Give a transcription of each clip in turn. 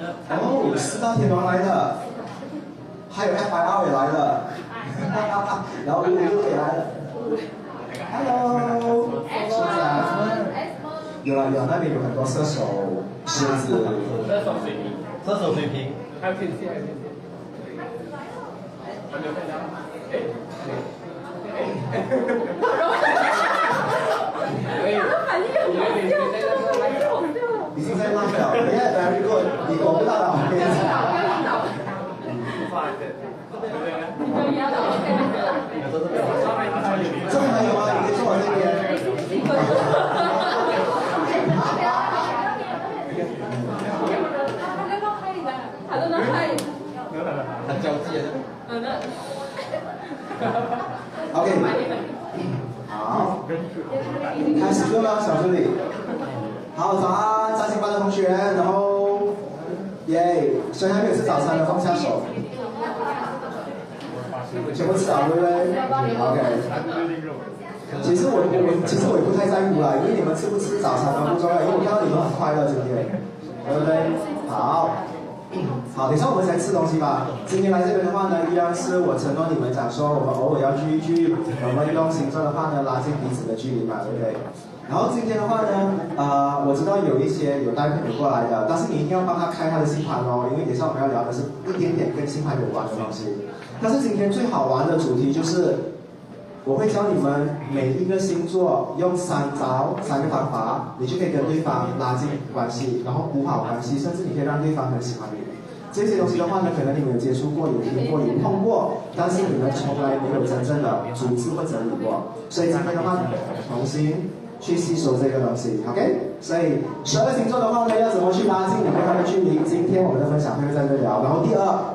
哦，四大天王来了，还有 F I R 也来了，然后五五六也来了，Hello，社长，有了有了，那边有很多射手、狮子，射手水平，射手水平，还有天蝎，还有天蝎。还没有看到？哎，哎，哎，可以，我觉得你现在在那个。已经在拉了，Yeah very good，你躲不到的，我跟你讲。这边还有吗？你可以坐我这边。OK，好，开始了，小助理？好，早安，扎新班的同学，然后，耶，谁还没有吃早餐的放下手，全部吃啊对不对？OK。其实我我其实我也不太在乎啦，因为你们吃不吃早餐都不重要，因为我看到你们很快乐今天，对不对？好。好，等一下我们才吃东西吧。今天来这边的话呢，依然是我承诺你们讲说，我们偶尔要聚一聚，我们用星座的话呢，拉近彼此的距离嘛，对不对？然后今天的话呢，呃，我知道有一些有带朋友过来的，但是你一定要帮他开他的星盘哦，因为等下我们要聊的是一点点跟星盘有关的东西。但是今天最好玩的主题就是，我会教你们每一个星座用三招、三个方法，你就可以跟对方拉近关系，然后补好关系，甚至你可以让对方很喜欢你。这些东西的话呢，可能你们接触过、有听过、有碰过，但是你们从来没有真正的组织或整理过。所以今天的话，重新去吸收这个东西，OK？所以十二星座的话呢，要怎么去拉近你跟他的距离？今天我们的分享会在这聊。然后第二，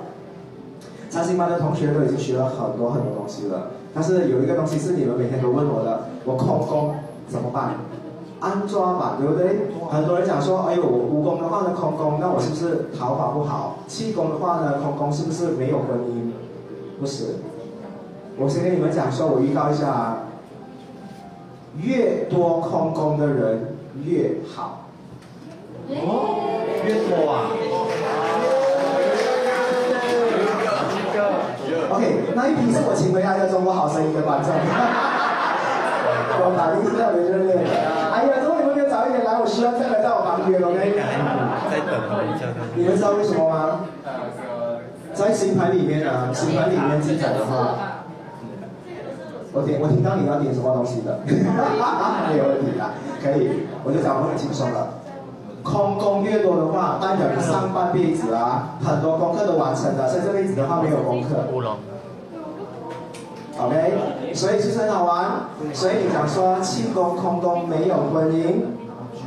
扎星班的同学都已经学了很多很多东西了，但是有一个东西是你们每天都问我的，我空工怎么办？安抓吧，对不对？很多人讲说，哎呦，我武功的话呢，空宫，那我是不是桃花不好？气功的话呢，空宫是不是没有婚姻？不是。我先跟你们讲说，我预告一下，越多空宫的人越好。哦，越多啊。OK，那一批是我请回来的中国好声音的观众。我打电话没热烈。哎呀，如果你们没有早一点来，我希望再来在我旁边，OK？再等一下。你们知道为什么吗？在星盘里面啊，星盘里面记载的话，我点我听到你要点什么东西的，没有问题的，可以，我就讲我很轻松了。空工越多的话，代表你上半辈子啊，很多功课都完成了，剩这辈子的话没有功课。OK，所以其实很好玩。所以你讲说气功、空功没有婚姻，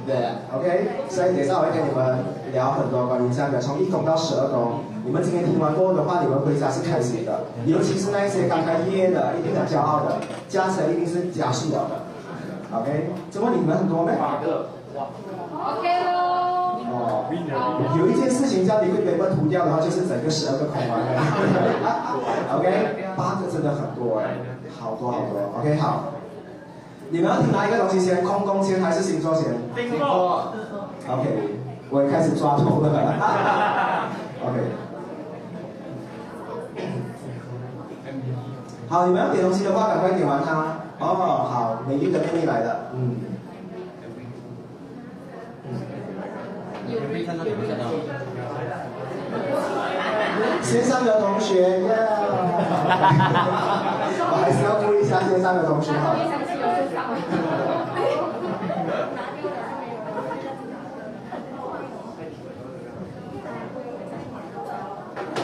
对，OK。所以等一下我会跟你们聊很多关于这样的，从一宫到十二宫。你们今天听完过后的话，你们回家是开心的，尤其是那些刚开业的，一定很骄傲的，加起来一定是加速了的。OK，怎么你们很多没？八个，哇，OK 喽。哦，有一件事情叫你会被涂掉的话，就是整个十二个空完了。OK，八个真的很多哎，好多好多。OK，好，你们要听哪一个东西先？空宫先还是星座先？星座。OK，我也开始抓头了。OK，好，你们要点东西的话，赶快点完它。哦，好，美丽的妹妹来了，嗯。有没有看到？有没有看到？线上的同学，我还是要顾一下线上的同学哈。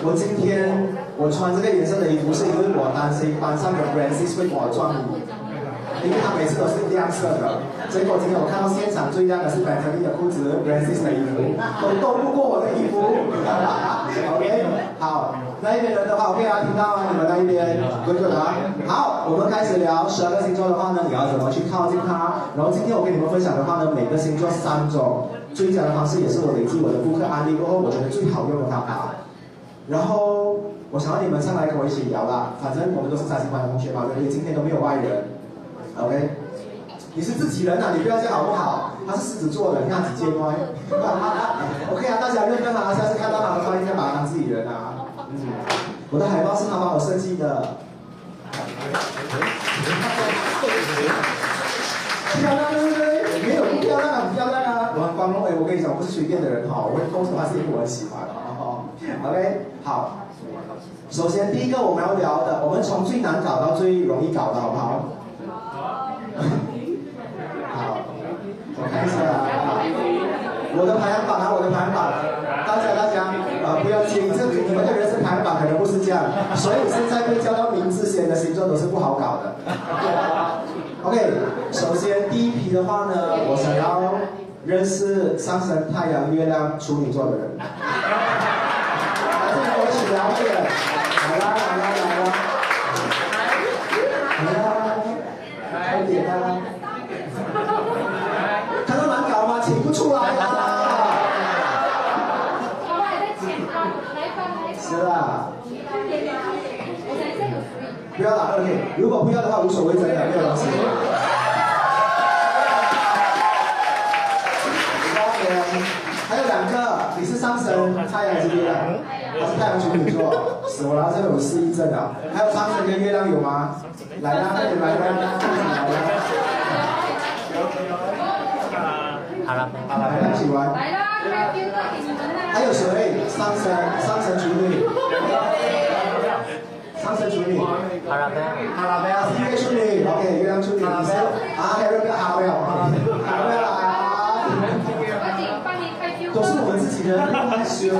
我今天我穿这个颜色的衣服，是因为我担心班上的 Francis 会把我撞晕，因为他每次都是亮色的。结果今天我看到现场最亮的是百達利的裤子，Francis 的衣服都斗不过我的衣服。OK，好，那一边人的话，OK 啊，听到吗？你们那一边，good good 啊。好，我们开始聊十二个星座的话呢，你要怎么去靠近它？然后今天我跟你们分享的话呢，每个星座三种最佳的方式，也是我累积我的顾客案例过后，我觉得最好用的方法。然后我想要你们上来跟我一起聊啦反正我们都是杀青班的同学嘛所以今天都没有外人 ok 你是自己人呐你不要这样好不好他是狮子座的你看他直接乖 ok 啊大家认真啊下次看到他的照片就要把他当自己人呐我的海报是他帮我设计的。漂亮对不对没有不漂亮啊，不漂亮啊。我很光荣哎我跟你讲我不是随便的人哈我会动手还是因为我很喜欢哈哦。OK，好。首先第一个我们要聊的，我们从最难搞到最容易搞的好不好？好，我看一下啊，我的排行榜啊，我的排行榜，大家大家呃不要介意，这你们的人生排行榜可能不是这样，所以现在被叫到名字先的星座都是不好搞的。OK，首先第一批的话呢，我想要认识上升太阳月亮处女座的人，来这里我一起聊解。来啦来啦来啦！来啦，快点啦！看到难搞吗？请不出来啦！是啊。不要打 OK，如果不要的话无所谓，真的没有关系。还有两个，你是上升他是太阳处女座，死我了，这个有失忆症的。还有上升跟月亮有吗？来啦，快点来啦，来啦！好了，好了，来啦，还有谁？上升，上升处女。上升处女。好了，好了，月处女，OK，月亮处女。啊，还有个好没有？好没有啦？都是我们自己人，害羞。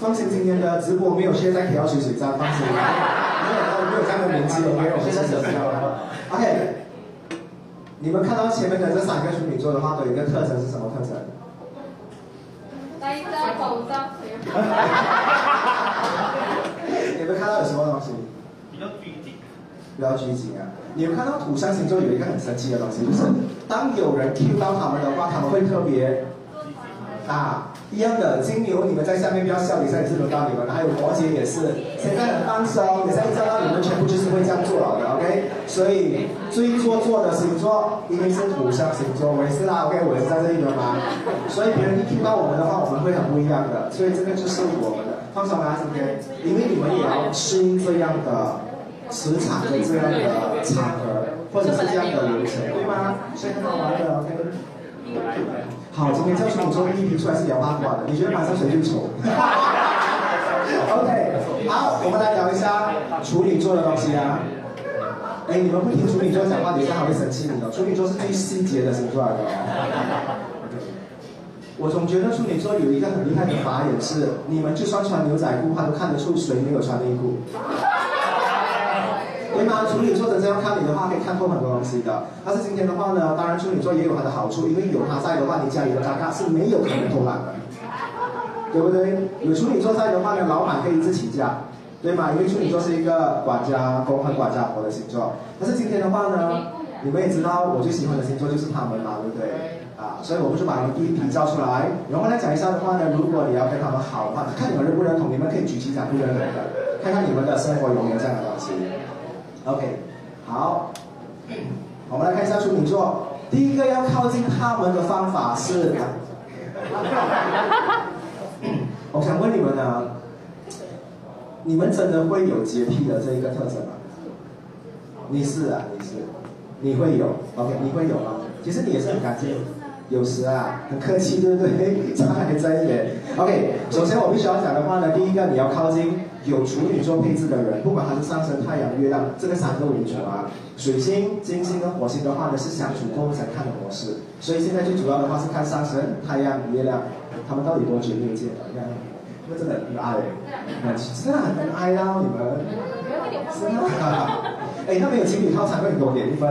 放心，今天的直播没有现在调水水站，放心，没有没有这样的名气，没有，现在是这样。OK，你们看到前面的这三个处女座的话，都有一个特征是什么特征？戴着口罩。你们看到有什么东西？比较拘谨。比较拘谨啊！你们看到土象星座有一个很神奇的东西，就是当有人 Q 到他们的话，他们会特别啊。一样的，金牛，你们在下面不要笑，现在也是轮到你们。还有摩羯也是，现在很放松，现在一照到你们全部就是会这样做了的，OK？所以最做作的星座一定是土象星座，我也是啦，OK？我也是在这一轮嘛。所以别人一听到我们的话，我们会很不一样的。所以这个就是我们的放松啊，OK？因为你们也要适应这样的磁场的这样的场合，或者是这样的流程，对吗？所以很好玩的，OK？好，今天叫处女座第一批出来是聊八卦的，你觉得晚上谁最丑？OK，好，我们来聊一下处女座的东西啊。哎，你们不听处女座讲话，等一下还会生气你的。处女座是最细节的星座来的。我总觉得处女座有一个很厉害的法眼是，你们就算穿牛仔裤，他都看得出谁没有穿内裤。对吗？处女座的这样看你的话，可以看透很多东西的。但是今天的话呢，当然处女座也有它的好处，因为有他在的话，你家里的尴尬是没有可能偷懒的，对不对？有处女座在的话呢，老板可以一直请假，对吗？因为处女座是一个管家公很管家婆的星座。但是今天的话呢，你们也知道我最喜欢的星座就是他们嘛，对不对？啊，所以我们就把你们第一批叫出来，然后来讲一下的话呢，如果你要跟他们好的话，看你们认不认同，你们可以举起掌不认同的，看看你们的生活有没有这样的东西。OK，好，我们来看一下处女座。第一个要靠近他们的方法是，我想问你们呢，你们真的会有洁癖的这一个特征吗？你是啊，你是，你会有，OK，你会有吗？其实你也是很干净。有时啊，很客气，对不对？差还在一点。OK，首先我必须要讲的话呢，第一个你要靠近有处女座配置的人，不管他是上升、太阳、月亮这个三个为主啊。水星、金星跟火星的话呢是相处过后才看的模式，所以现在最主要的话是看上升、太阳、月亮，他们到底多久没有见了？你看，他们真的很爱，真的很爱啊！你们，真的，哎，那没有情侣套餐会给我点一分。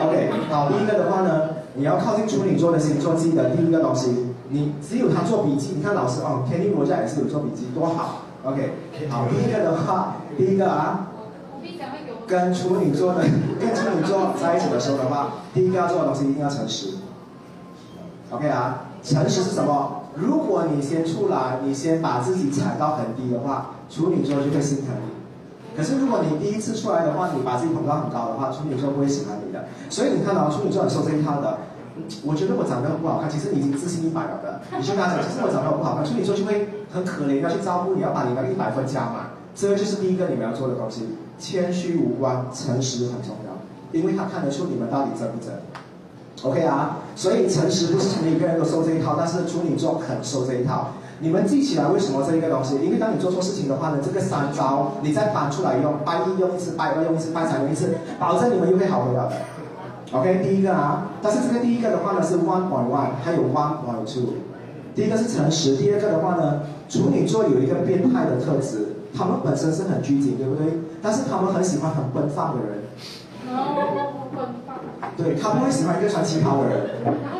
OK，好，第一个的话呢。你要靠近处女座的星座，记得第一个东西，你只有他做笔记。你看老师哦，天地魔教也是有做笔记，多好。OK，好，第一个的话，第一个啊，跟处女座的 跟处女座在一起的时候的话，第一个要做的东西一定要诚实。OK 啊，诚实是什么？如果你先出来，你先把自己踩到很低的话，处女座就会心疼你。可是如果你第一次出来的话，你把自己捧到很高的话，处女座不会喜欢你的。所以你看到处女座很受这一套的，我觉得我长得很不好看，其实你已经自信一百了的。你去跟他讲，其实我长得很不好看，处女座就会很可怜，要去照顾你，要把你那个一百分加满。这个就是第一个你们要做的东西，谦虚无关，诚实很重要。因为他看得出你们到底真不真。OK 啊，所以诚实不是每一个人都收这一套，但是处女座很收这一套。你们记起来为什么这一个东西？因为当你做错事情的话呢，这个三招你再搬出来用，拜一用一次，拜二用一次，拜三用一次，保证你们又会好回来的。OK，第一个啊，但是这个第一个的话呢是 one point one，还有 one point two。第一个是诚实，第二个的话呢，处女座有一个变态的特质，他们本身是很拘谨，对不对？但是他们很喜欢很奔放的人。对他不会喜欢一个穿旗袍的人，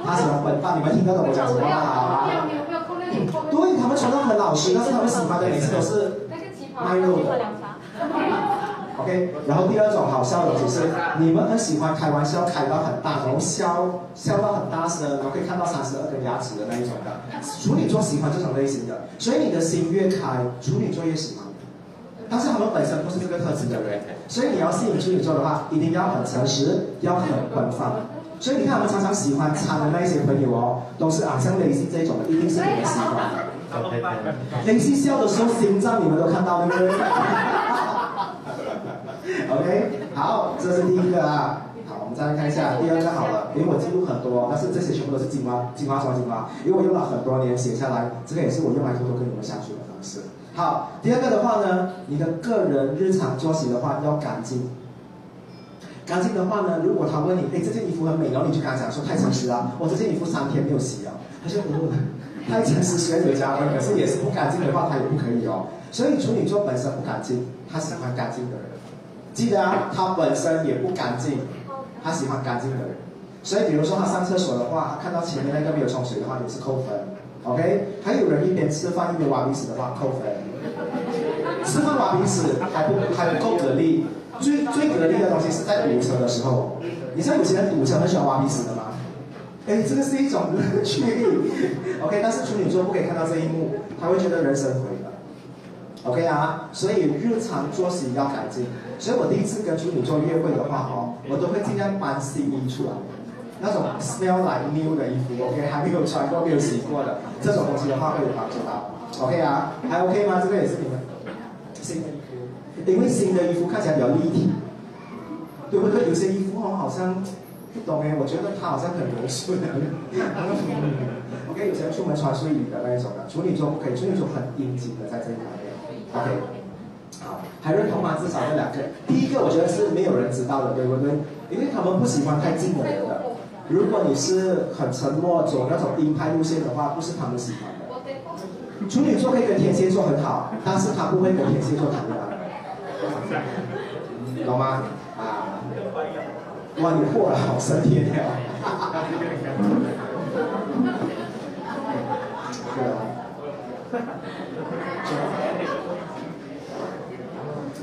他喜欢奔放。你们听得懂我讲什么吗？对他们穿的很老实，但是他们喜欢的每次都是卖肉的。OK，然后第二种好笑的就是，你们很喜欢开玩笑，开到很大，然后笑笑到很大声，然后可以看到三十二根牙齿的那一种的。处女座喜欢这种类型的，所以你的心越开，处女座越喜欢。但是他们本身不是这个特质的人，所以你要吸引处女座的话，一定要很诚实，要很奔放。所以你看，我们常常喜欢参的那一些朋友哦，都是啊，像雷西这种的，一定是你们喜欢的。雷西笑的时候，心脏你们都看到，对不对？OK，好，这是第一个啊。好，我们再来看一下第二个好了，因为我记录很多，但是这些全部都是精华，精华什么精华？因为我用了很多年写下来，这个也是我用来偷偷跟你们相处的方式。好，第二个的话呢，你的个人日常作息的话要干净。干净的话呢，如果他问你，哎，这件衣服很美，然后你就跟他讲说太诚实了，我这件衣服三天没有洗啊，他说哦，太诚实，虽然有加分，可是也是不干净的话，他也不可以哦。所以处女座本身不干净，他喜欢干净的人。记得啊，他本身也不干净，他喜欢干净的人。所以比如说他上厕所的话，他看到前面那个没有冲水的话，也是扣分。OK，还有人一边吃饭一边挖鼻屎的话，扣分。吃饭挖鼻屎还不还不够给力，最最给力的东西是在堵车的时候。你像有些人堵车很喜欢挖鼻屎的吗？哎，这个是一种乐趣。OK，但是处女座不可以看到这一幕，他会觉得人生毁了。OK 啊，所以日常作息要改进。所以我第一次跟处女座约会的话哦，我都会尽量搬新衣出来。那种 smell like new 的衣服，OK，还没有穿过、没有洗过的这种东西的话，会有帮助到，OK 啊，还 OK 吗？这个也是你们新的衣服，因为新的衣服看起来比较立体，对不对？有些衣服哦，好像不懂哎，我觉得它好像很柔顺的，OK，有些人出门穿睡衣的那一种的，处女座不可以，处女座很阴茎的在这一方面，OK，好，还认同吗？至少这两个，第一个我觉得是没有人知道的，对不对？因为他们不喜欢太近的人的。如果你是很沉默走那种鹰派路线的话，不是他们喜欢的。处女座可以跟天蝎座很好，但是他不会跟天蝎座谈恋爱，懂吗？啊，哇，你破了，好神天呀！对啊。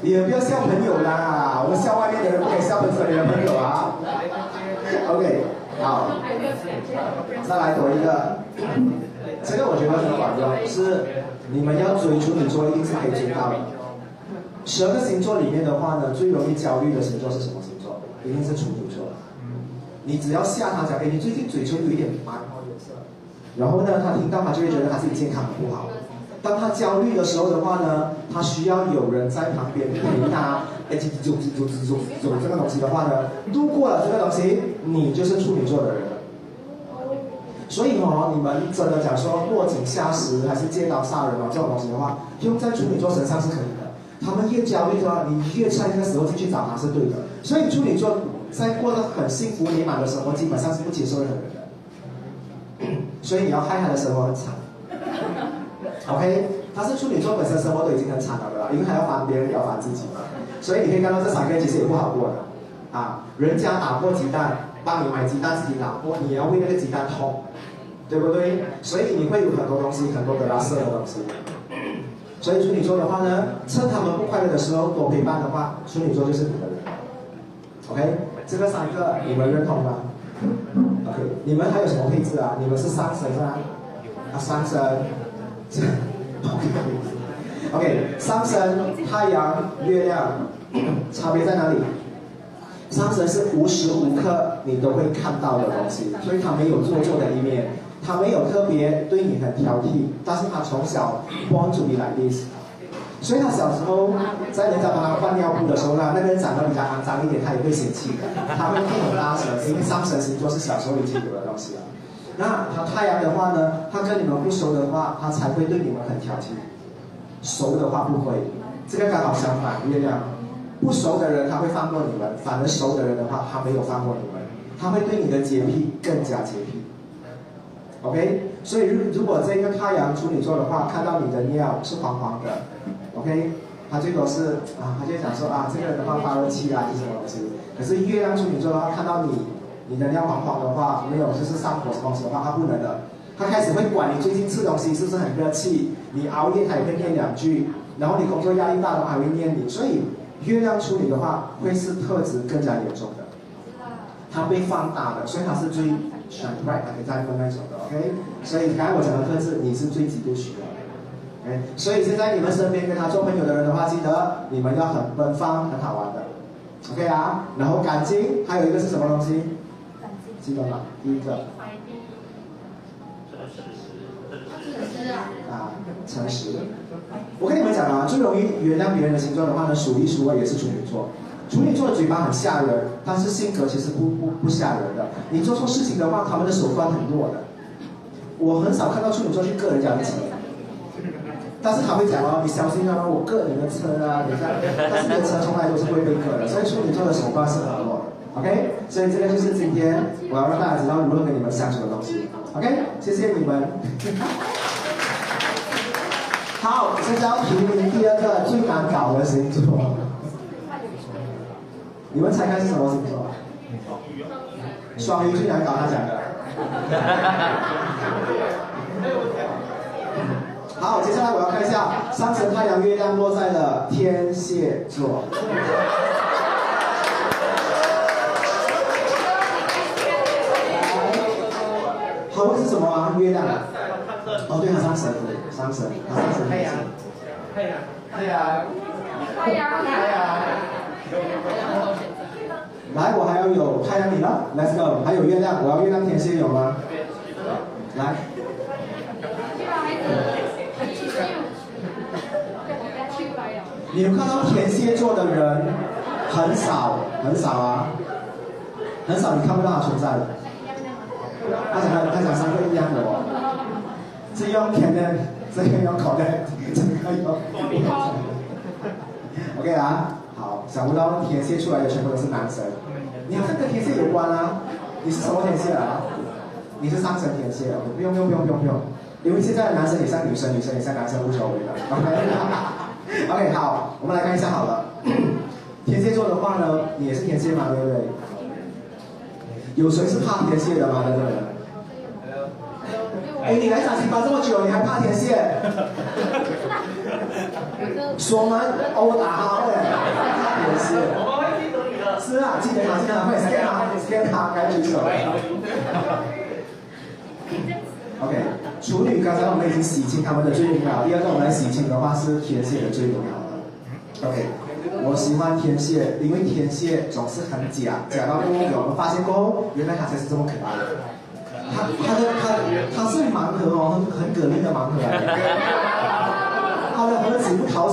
你们不要笑朋友啦，我们笑外面的人，不可以笑本身的朋友啊。OK。好，再来读一个，这个我觉得很管用，是你们要追逐，你做一定是可以追到的。十二个星座里面的话呢，最容易焦虑的星座是什么星座？一定是处女座。你只要吓他讲，哎，你最近嘴唇有一点白，然后呢，他听到他就会觉得他自己健康很不好。当他焦虑的时候的话呢，他需要有人在旁边陪他，哎，走走走走走走这个东西的话呢，度过了这个东西，你就是处女座的人。所以哦，你们真的讲说落井下石还是借刀杀人哦，这种东西的话，用在处女座身上是可以的。他们越焦虑的话，你越在那个时候进去找他是对的。所以处女座在过得很幸福美满的生活，基本上是不接受任何人的。所以你要害他的生活很惨。OK，他是处女座，本身生活都已经很惨了的，因为还要烦别人，也要烦自己嘛。所以你可以看到这三个其实也不好过的。啊，人家打破鸡蛋，帮你买鸡蛋，自己打破，你要为那个鸡蛋痛，对不对？所以你会有很多东西，很多的拉色的东西。所以处女座的话呢，趁他们不快乐的时候多陪伴的话，处女座就是你的人。OK，这个三个你们认同吗？OK，你们还有什么配置啊？你们是上升啊？啊，上升。OK，上升太阳、月亮，差别在哪里？上升是无时无刻你都会看到的东西，所以他没有做作的一面，他没有特别对你很挑剔，但是他从小 born to be like this，所以他小时候在人家帮他换尿布的时候呢，那个人长得比较肮脏一点，他也会嫌弃的，他会听很大声，因为上升星座是小时候已经有的东西了。那他太阳的话呢，他跟你们不熟的话，他才会对你们很挑剔；熟的话不会。这个刚好相反，月亮不熟的人他会放过你们，反而熟的人的话，他没有放过你们，他会对你的洁癖更加洁癖。OK，所以如如果这个太阳处女座的话，看到你的尿是黄黄的，OK，他最多是啊，他就想说啊，这个人的话发热气啊，是什么东西？可是月亮处女座的话，看到你你的尿黄黄的话，没有就是上火什么东西的话，他不能的，他开始会管你最近吃东西是不是很热气，你熬夜他也会念两句，然后你工作压力大的话还会念你，所以月亮处女的话会是特质更加严重的，他被放大的，所以他是最。选 right，可以再分那种的，OK。所以刚才我讲的特质，你是最极度需要的，OK。所以现在你们身边跟他做朋友的人的话，记得你们要很奔放、很好玩的，OK 啊。然后感情，还有一个是什么东西？感情。记得吗？第一个。啊，诚实。我跟你们讲啊，最容易原谅别人的星座的话呢，数一数二也是处女座。处女座的嘴巴很吓人，但是性格其实不不不吓人的。你做错事情的话，他们的手段很弱的。我很少看到处女座去割人家的车，但是他会讲哦，你小心啊，我割你的车啊，等一下。但是你的车从来都是会被割的，所以处女座的手段是很弱的。OK，所以这个就是今天我要让大家知道如何跟你们相处的东西。OK，谢谢你们。好，现在要提名第二个最难搞的星座。你们猜看是什么星座？双鱼最难搞，他讲的。好，接下来我要看一下上升太阳月亮落在了天蝎座。好，问是什么啊？月亮。哦，对，它上升，上升，它上升。太阳，太阳，太阳，太阳，太阳。来，我还要有太阳你了，Let's go，还有月亮，我要月亮天蝎有吗？来。你有看到天蝎座的人很少，很少啊，很少，你看不到他存在的。他想他想三个一样的哦，这用甜的，这个用口的，这个用。OK 啊。想不到天蝎出来的全部都是男生，你好像跟天蝎有关啊？你是什么天蝎啊？你是上升天蝎啊？不用不用不用不用不用，因为现在的男生也像女生，女生也像男生，无所谓的。OK OK 好，我们来看一下好了。天蝎座的话呢，你也是天蝎嘛，对不对？有谁是怕天蝎的吗？在这里？哎，你来长青班这么久，你还怕天蝎？锁门殴打他，对，也是。我们会记得你的。是啊，记得他，记得他，会 scan 他，scan 他，该举手。OK，处女刚才我们已经洗清他们的罪名了，第二个我们来洗清的话是天蝎的罪名了。OK，我喜欢天蝎，因为天蝎总是很假，假到不有。我们发现过后，原来他才是这么可爱的。他他的他他是盲盒哦，很很给力的盲盒。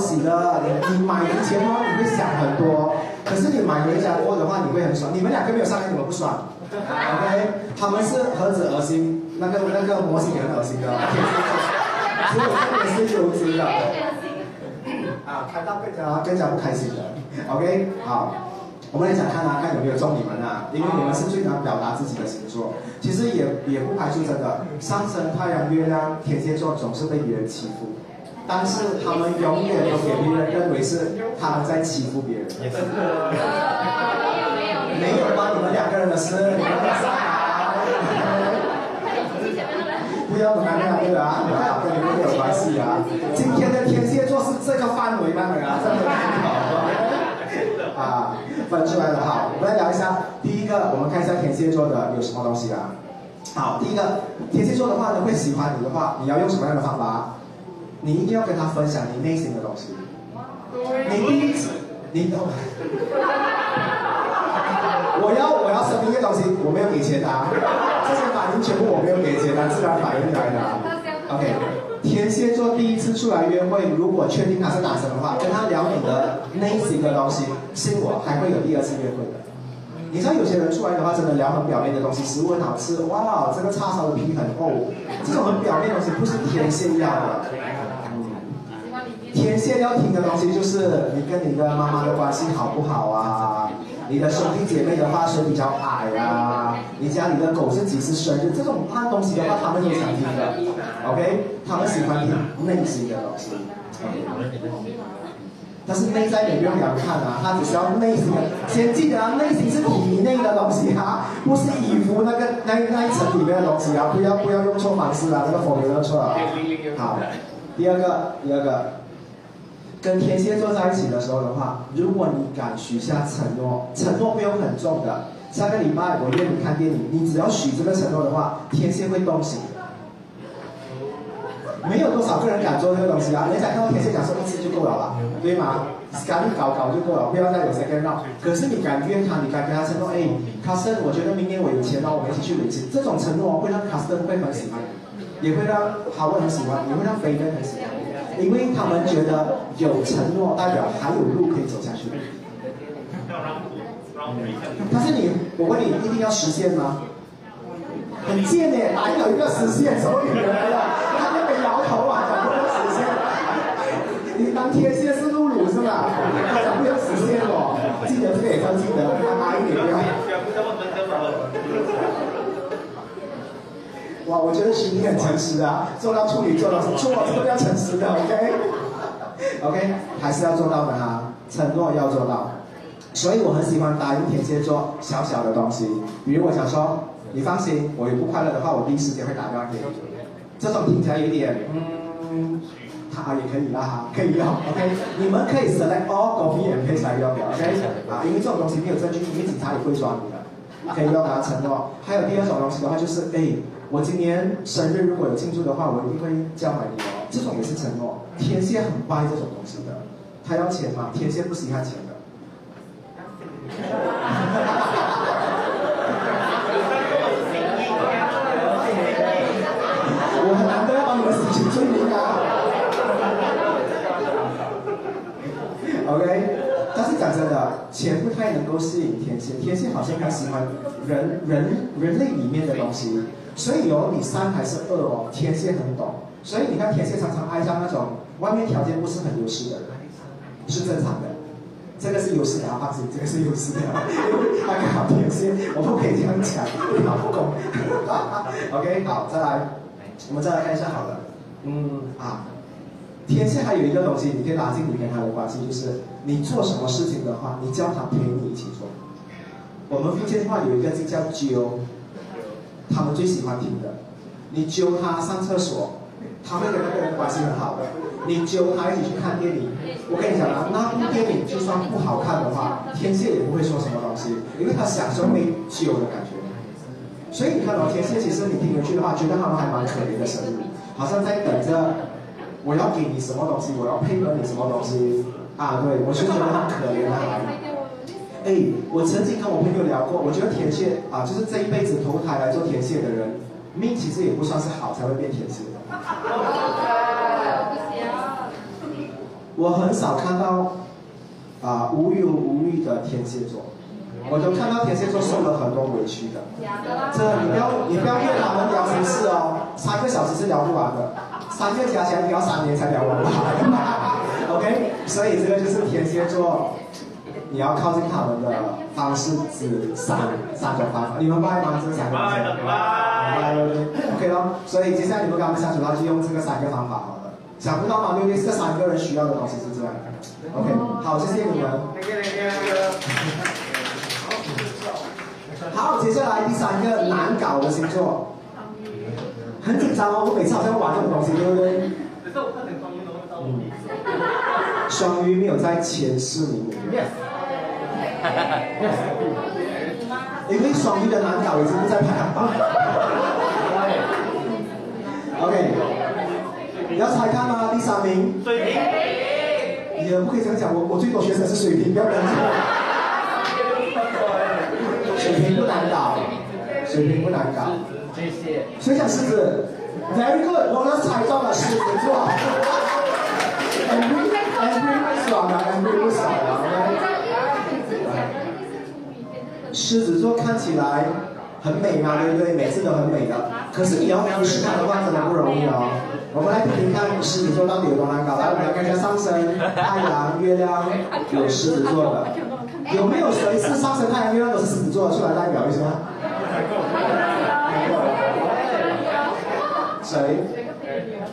你你买之前哦，你会想很多，可是你买回家过的话，你会很爽。你们两个没有上来，怎么不爽？OK，他们是何止恶心，那个那个模型也很恶心的，只有这边是有机的。啊，看到更加更加不开心的。OK，好，我们来讲看啊，看有没有中你们啊，因为你们是最难表达自己的星座。其实也也不排除真的，上升太阳月亮天蝎座总是被别人欺负。但是他们永远都给别人认为是他们在欺负别人。没有没有没有关你们两个人的事，你们上好。不要跟他们两个啊，跟你们有关系啊。今天的天蝎座是这个范围内的啊，真的好。啊，分出来了哈。我们来聊一下，第一个，我们看一下天蝎座的有什么东西啊？好，第一个，天蝎座的话呢，会喜欢你的话，你要用什么样的方法？你一定要跟他分享你内心的东西。你第一次，你懂？我要我要生一个东西，我没有给钱啊，这些反应全部我没有给钱啊，自然反应来的。OK，天蝎座第一次出来约会，如果确定他是男生的话，跟他聊你的内心的东西，信我还会有第二次约会的。你知道有些人出来的话，真的聊很表面的东西，食物很好吃，哇，这个叉烧的皮很厚，这种很表面的东西不是天蝎要的。天线要听的东西就是你跟你的妈妈的关系好不好啊？你的兄弟姐妹的话谁比较矮啊？你家里的狗是几时生日？这种烂东西的话，他们都想听的。OK，他们喜欢听内心的东西。但是内在你不用给他看啊，他只需要内心的。先记得啊，内心是体内的东西啊，不是衣服那个那那一层里面的东西啊，不要不要用错方式啊，这个风流用错了。好，第二个，第二个。跟天蝎座在一起的时候的话，如果你敢许下承诺，承诺不用很重的。下个礼拜我约你看电影，你只要许这个承诺的话，天蝎会动心。没有多少个人敢做这个东西啊！人家看到天蝎讲说一次就够了啦，对吗？赶紧搞搞就够了，不要再有 second round。可是你敢约他，你敢跟他承诺，哎，卡森，我觉得明年我有钱了，我们一起去旅行。这种承诺会让卡森会很喜欢，也会让哈文很喜欢，也会让菲哥很喜欢。因为他们觉得有承诺代表还有路可以走下去。但是你，我问你，一定要实现吗？很贱呢，哪有一个实现？什么女人来了？他那个摇头啊，讲不要实现。你当天蝎是露露是吧？讲不要实现哦，记得这个也要记得，要大一点不要。哇，我觉得徐你很诚实啊，做到处女座的是错，这个要诚实的，OK？OK，还是要做到的哈，承诺要做到。所以我很喜欢答应天蝎座小小的东西，比如我想说，你放心，我有不快乐的话，我第一时间会打电话给你。这种听起来有点，嗯，他也可以啦，可以用，OK？你们可以 select all copy and paste 要不要？OK？啊，因为这种东西没有证据，因为警察也会抓你的，可以要他承诺。还有第二种东西的话，就是哎。我今年生日如果有庆祝的话，我一定会叫买你哦。这种也是承诺。天蝎很掰这种东西的，他要钱吗？天蝎不稀罕钱的。我很难得要帮你们事情证明啊。OK，但是讲真的，钱不太能够吸引天蝎。天蝎好像很喜欢人人人类里面的东西。所以有你三还是二哦，天蝎很懂，所以你看天蝎常常爱上那种外面条件不是很优势的人，是正常的，这个是优势的，放心，这个是优势的，因为他刚好天蝎，我不可以这样讲，好不公。OK，好，再来，我们再来看一下好了，嗯啊，天蝎还有一个东西，你可以拉近你跟他的关系，就是你做什么事情的话，你叫他陪你一起做。我们福建话有一个字叫揪。他们最喜欢听的，你揪他上厕所，他会跟那个人关系很好的。你揪他一起去看电影，我跟你讲啊，那部电影就算不好看的话，天蝎也不会说什么东西，因为他享受被揪的感觉。所以你看到天蝎，其实你听回去的话，觉得他们还蛮可怜的生物，好像在等着我要给你什么东西，我要配合你什么东西啊？对，我就觉得很可怜的。哎，我曾经跟我朋友聊过，我觉得天蝎啊，就是这一辈子投胎来做天蝎的人，命其实也不算是好才会变天蝎。我很少看到啊无忧无虑的天蝎座，我都看到天蝎座受了很多委屈的。这你不要你不要约他们聊什么事哦，三个小时是聊不完的，三个加起来聊三年才聊完吧。OK，所以这个就是天蝎座。你要靠近他们的方式只三三种方法，你们拜吗？这三个方法，拜，OK 咯。所以接下来你们跟他们相处，他就用这个三个方法好了。想不到吗？因为这三个人需要的东西是这样。OK，好，谢谢你们。好，接下来第三个难搞的星座，很紧张哦，我每次好像玩这种东西，对不对？双鱼没有在前四名。因为双鱼的难搞已经不在排行榜。OK，你要猜看吗？第三名。水瓶。也不可以这样讲，我我最多学生是水瓶，不要这样水瓶不难搞，水平不难搞。谢谢。所以讲狮子，very good，我们猜中了狮子座。angry，angry 爽啊，angry 不爽啊狮子座看起来很美嘛，对不对？每次都很美的。可是你要服侍它的话，真的不容易哦。我们来听听看狮子座到底有多难搞。来，我们来看一下上升、太阳、月亮有狮子座的，有没有谁是上升、太阳、月亮都是狮子座的？出来代表一下。谁？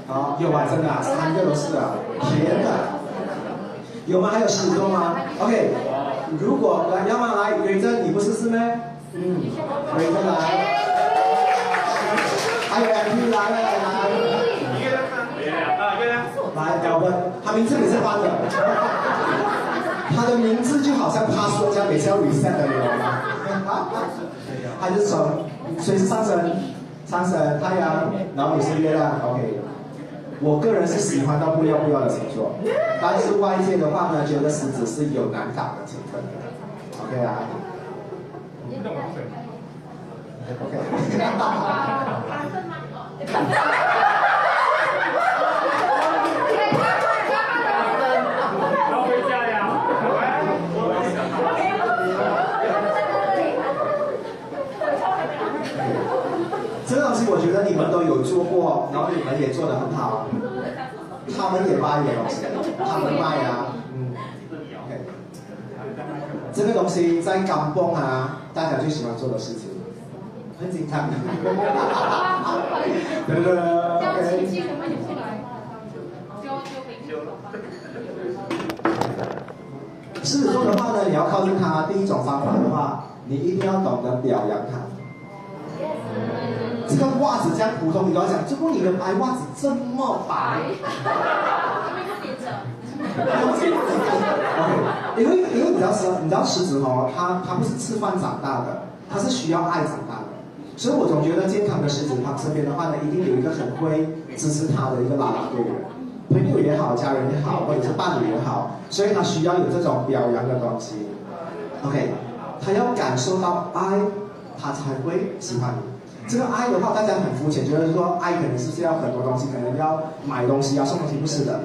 好，有啊，真的，三个都是啊，天的。有吗？还有狮子座吗？OK，如果来，要么来，瑞珍，你不是是吗？嗯，瑞珍来。还有 MP 来。来来。月亮月亮啊，月亮。来，表哥，他名字也是翻的，他的名字就好像他说这样，每次要 reset 的，你吗？他就是从，谁是上升？上升太阳，然后你是月亮，OK。我个人是喜欢到不要不要的星座，但是外界的话呢，觉得狮子是有难搞的成分的，OK 啊？OK。要回家呀！这个东西我觉得你们都有做过，然后你们也做得很好。他们也卖的东西，他们卖啊，嗯，OK。这个东西在港崩啊，大家最喜欢做的事情，很紧张。对不对？OK。狮子座的话呢，你要靠近他，第一种方法的话，你一定要懂得表扬他。这个袜子这样普通，你都要讲，这不你的白袜子这么白。OK，因为因为你知道狮，你知道狮子哦，它它不是吃饭长大的，它是需要爱长大的。所以我总觉得健康的狮子，它身边的话呢，一定有一个很会支持它的一个拉拉队员，朋友也好，家人也好，或者是伴侣也好，所以它需要有这种表扬的东西。OK，他要感受到爱，他才会喜欢你。这个爱的话，大家很肤浅，觉得说爱可能是要很多东西，可能要买东西要送东西，不是的。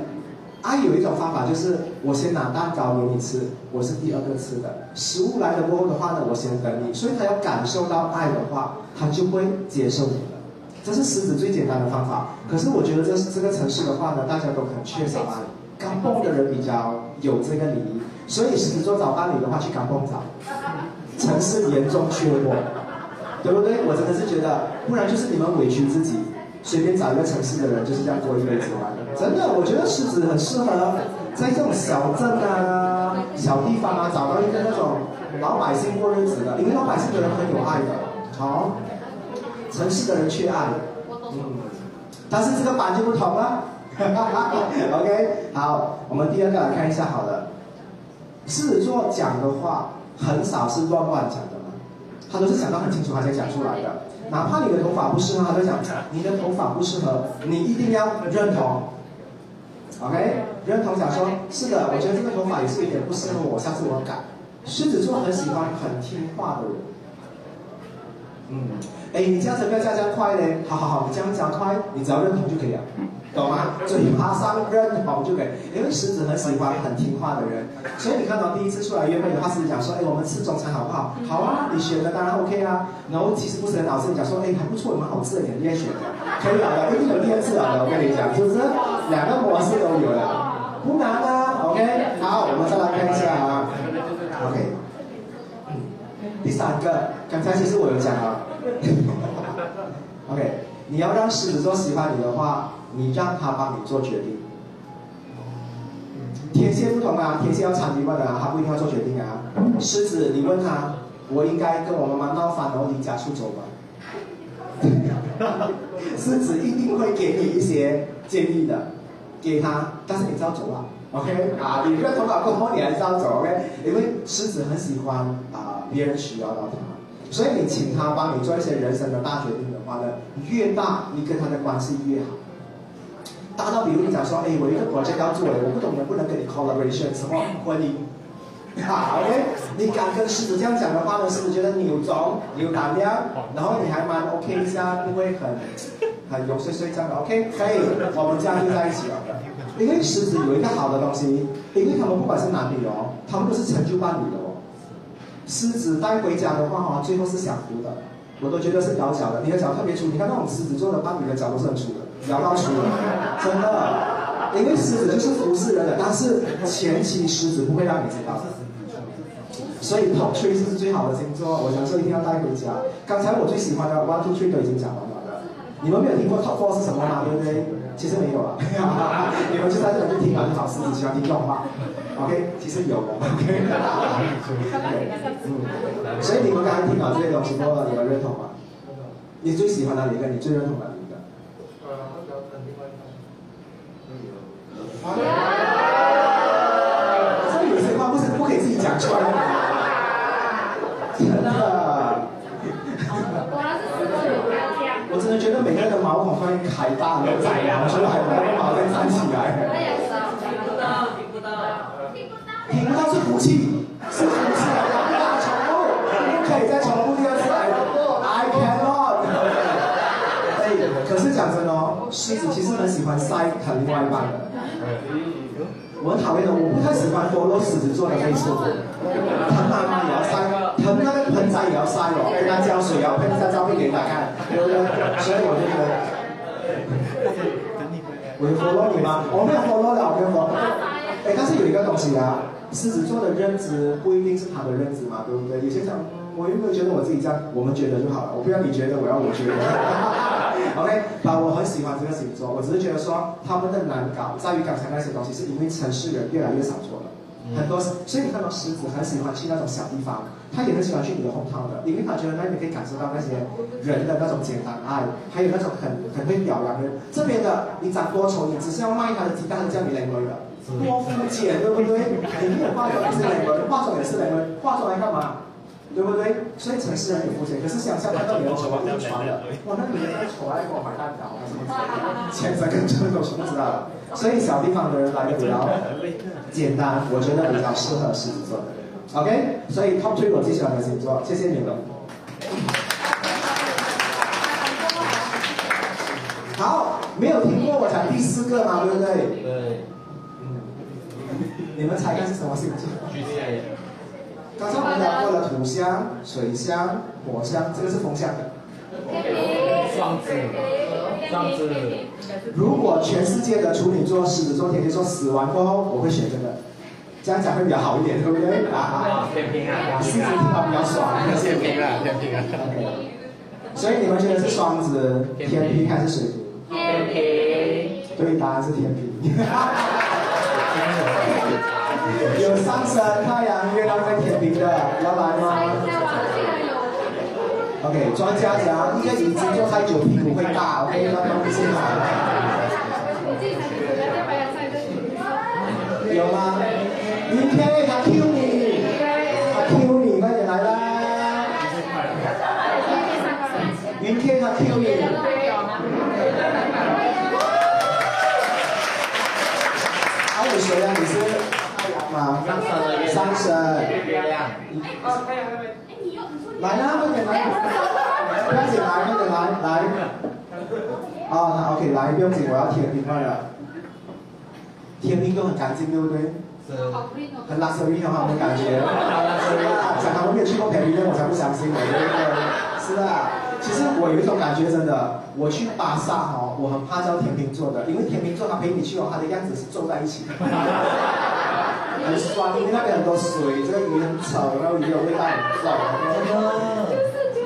爱有一种方法，就是我先拿蛋糕给你吃，我是第二个吃的。食物来了过后的话呢，我先等你。所以他要感受到爱的话，他就会接受你的。这是狮子最简单的方法。可是我觉得这是这个城市的话呢，大家都很缺少爱。刚蹦的人比较有这个礼仪，所以狮子座找伴侣的话，去刚蹦找。城市严重缺货。对不对？我真的是觉得，不然就是你们委屈自己，随便找一个城市的人就是这样过一辈子嘛。真的，我觉得狮子很适合在这种小镇啊、小地方啊，找到一个那种老百姓过日子的，因为老百姓的人很有爱的。好，城市的人缺爱。嗯，但是这个版就不同了。OK，好，我们第二个来看一下，好了，狮子座讲的话很少是乱乱讲的。他都是想到很清楚，他才讲出来的。哪怕你的头发不适合，他都讲你的头发不适合，你一定要认同。OK，认同讲说，是的，我觉得这个头发也是有点不适合我，下次我改。狮子座很喜欢很听话的人。嗯，哎，你这样子不要这样快嘞，好好好，你这样加快，你只要认同就可以了。懂吗？嘴巴上认同就可以，因为狮子很喜欢很听话的人，所以你看到第一次出来约会的话，狮子讲说，哎，我们吃中餐好不好？好啊，你选的当然 OK 啊。然后其实不是很老实，你讲说，哎，还不错，蛮好吃的，你愿意选的，可以了，一定有第二次了的，我跟你讲，是不是？两个模式都有了，不难啊。OK，好，我们再来看一下啊。OK，第三个，刚才其实我有讲啊。OK，你要让狮子座喜欢你的话。你让他帮你做决定。天蝎不同啊，天蝎要参与问的啊，他不一定要做决定啊。狮子，你问他，我应该跟我妈妈闹翻，然后离家出走吗？狮子一定会给你一些建议的，给他，但是你照走啊，OK？啊，你认同法过后，你还是要走，OK？因为狮子很喜欢啊，别人需要到他，所以你请他帮你做一些人生的大决定的越大，你跟他的关系越好。大到比如你讲说，哎，我一个国家要做，我不懂能不能跟你 collaboration，什么婚姻？好，OK，你敢跟狮子这样讲的话呢，狮子觉得你有种，你有胆量，然后你还蛮 OK 一下，不会很很油碎碎这样的，OK，可以，我们这样就在一起了。因为狮子有一个好的东西，因为他们不管是男女哦，他们都是成就伴侣的哦。狮子带回家的话哈，最后是享福的，我都觉得是咬脚的，你的脚特别粗，你看那种狮子座的伴侣的脚都是很粗的，咬到粗的，真的。因为狮子就是服侍人的，但是前期狮子不会让你知道。所以 Top Three 是最好的星座，我想说一定要带回家。刚才我最喜欢的 One Two Three 都已经讲完了，你们没有听过 Top Four 是什么吗？对不对？其实没有啊，你们就在这里就听了，就找狮子喜欢听这种话。OK，其实有的。OK，嗯，所以你们刚刚听到这些东西，过你们认同吗？你最喜欢哪一个？你最认同哪一个？所以有些话不是不可以自己讲出来的。真的，我真的觉得每个人的毛孔发现开大了，长出来，然后毛再站起来。听不到，听不到，听不是福气，是福气，大宠物，不可以再重复第二次来。I cannot。哎，可是讲真哦，狮子其实很喜欢晒疼另外一半的。我很讨厌的，我不太喜欢多肉狮子座的类似，疼妈妈也要晒，疼那个盆栽也要晒哦，跟他浇水也要喷一下照片给大家看，对不对？所以我就觉得，我有 follow 你吗？我没有 follow 的，我没有 follow。哎，但是有一个东西啊，狮子座的认知不一定是他的认知嘛，对不对？有些讲，我有没有觉得我自己这样？我们觉得就好了，我不要你觉得，我要我觉得。OK，啊我很喜欢这个星座，我只是觉得说他们的难搞在于刚才那些东西，是因为城市人越来越少做了，很多，所以你看到狮子很喜欢去那种小地方，他也很喜欢去你的红汤的，因为他觉得那边可以感受到那些人的那种简单爱，还有那种很很会表扬的。这边的你长多丑，你只是要卖他的鸡蛋叫你雷门的，多肤浅，对不对？你没有化妆也是雷门，化妆也是雷门，化妆来干嘛？对不对？所以城市人很肤浅，可是想象看到你的丑，就传了，哇，那女人太丑了，给我买蛋糕啊什么之类的，前三跟这种什么知道？所以小地方的人来的比较简单，我觉得比较适合狮子座的人。OK，所以 Top Three 我最喜欢的星座，谢谢你们。好，没有听过我讲第四个嘛，对不对？对。你们猜看是什么星座？巨蟹。刚才我们聊过了土象、水象、火象，这个是风象的。双子，双子。如果全世界的处女座、狮子座、天蝎座死完过后，我会选这个，这样讲会比较好一点，对不对？啊，天平啊，狮子听到比较爽。天平啊，天平啊。所以你们觉得是双子、天平还是水瓶？天平。对，答案是天平。有上升太阳、月亮在天平的，要来吗？OK，专家讲一个椅子坐太久屁股会大，OK，那东西好。有吗？云 K 他 Q 你，他 Q 你，快点来啦！云 K 他 Q 你。还有谁啊？你是？吗？上升，月亮。来啦，快点来，不要紧来，快点来，来。哦，那 OK，来，不用紧，我要天平快了。天平都很干净，对不对？是。很 luxury 的话，我感觉。讲他们没有去过天平的，我才不相信，对不对？是的。其实我有一种感觉，真的，我去巴萨哈，我很怕叫天秤座的，因为天秤座他陪你去哦，他的样子是皱在一起的。很酸，因为那边很多水，这个鱼很丑，然后鱼的味道很重。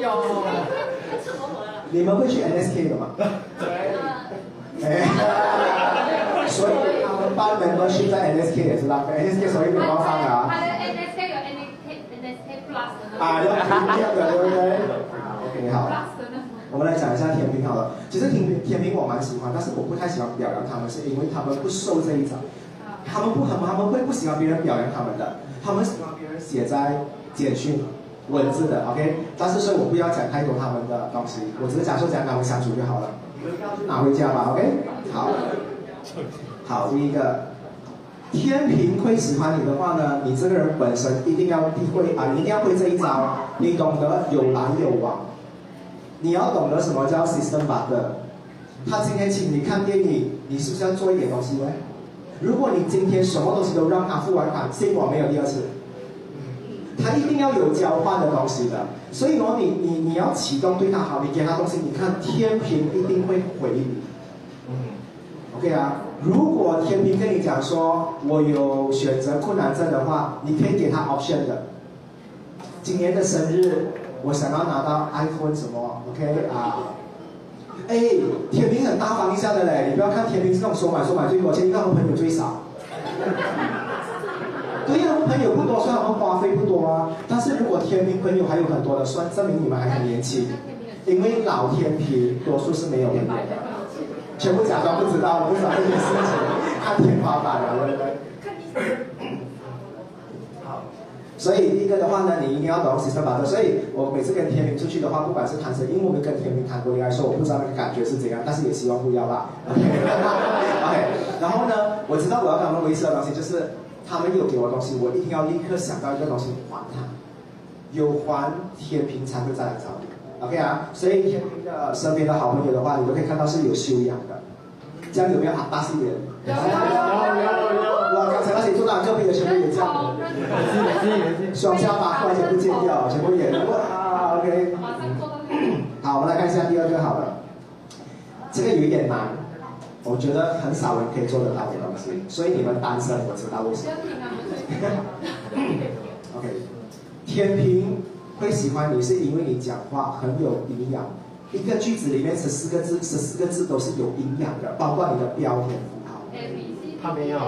有。你们会去 NSK 的吗？对。所以他们办 membership 在 NSK 也是浪费，NSK 所以没包上啊。他的 NSK 有 NSK Plus 的。啊，要不一样的，对不对？OK，好。我们来讲一下天平好了。其实天平天平我蛮喜欢，但是我不太喜欢表扬他们，是因为他们不受这一招。他们不很，他们会不喜欢别人表扬他们的，他们喜欢别人写在简讯文字的，OK。但是所以我不要讲太多他们的东西，我只是讲说讲他们相处就好了。你们要去拿回家吧，OK。好，好，第一个，天平会喜欢你的话呢，你这个人本身一定要会啊，你一定要会这一招，你懂得有来有往，你要懂得什么叫 system t 的。他今天请你看电影，你是不是要做一点东西呢？如果你今天什么东西都让他付完款，结果没有第二次。他一定要有交换的东西的，所以哦，你你你要启动对他好，你给他东西，你看天平一定会回你。嗯，OK 啊，如果天平跟你讲说我有选择困难症的话，你可以给他 option 的。今年的生日，我想要拿到 iPhone 什么？OK 啊？哎，天平很大方一下的嘞，你不要看天平是那种说买说买最多，其实他们朋友最少。对呀，我朋友不多，虽然我们花费不多啊，但是如果天平朋友还有很多的，算证明你们还很年轻。因为老天平多数是没有朋友的，全部假装不知道，不知道这件事情，看天花板了，对不对？所以第一个的话呢，你一定要懂 system 法则。所以我每次跟天平出去的话，不管是谈生意，因为我们跟天平谈过恋爱，说我不知道那个感觉是怎样，但是也希望不要啦。OK，然后呢，我知道我要跟他们维持的东西就是，他们有给我东西，我一定要立刻想到一个东西还他，有还天平才会再来找你。OK 啊，所以天平的身边的好朋友的话，你都可以看到是有修养的。这样有没有啊？大声点。有有有有。哇，刚才那些做大个别的全部也这样。双下巴完全不见掉，全部也哇，OK。好，我们来看一下第二个好了。这个有一点难，我觉得很少人可以做得到的东西，所以你们单身我知道为什么。OK，天平会喜欢你是因为你讲话很有营养，一个句子里面十四个字，十四个字都是有营养的，包括你的标点符号。他没有。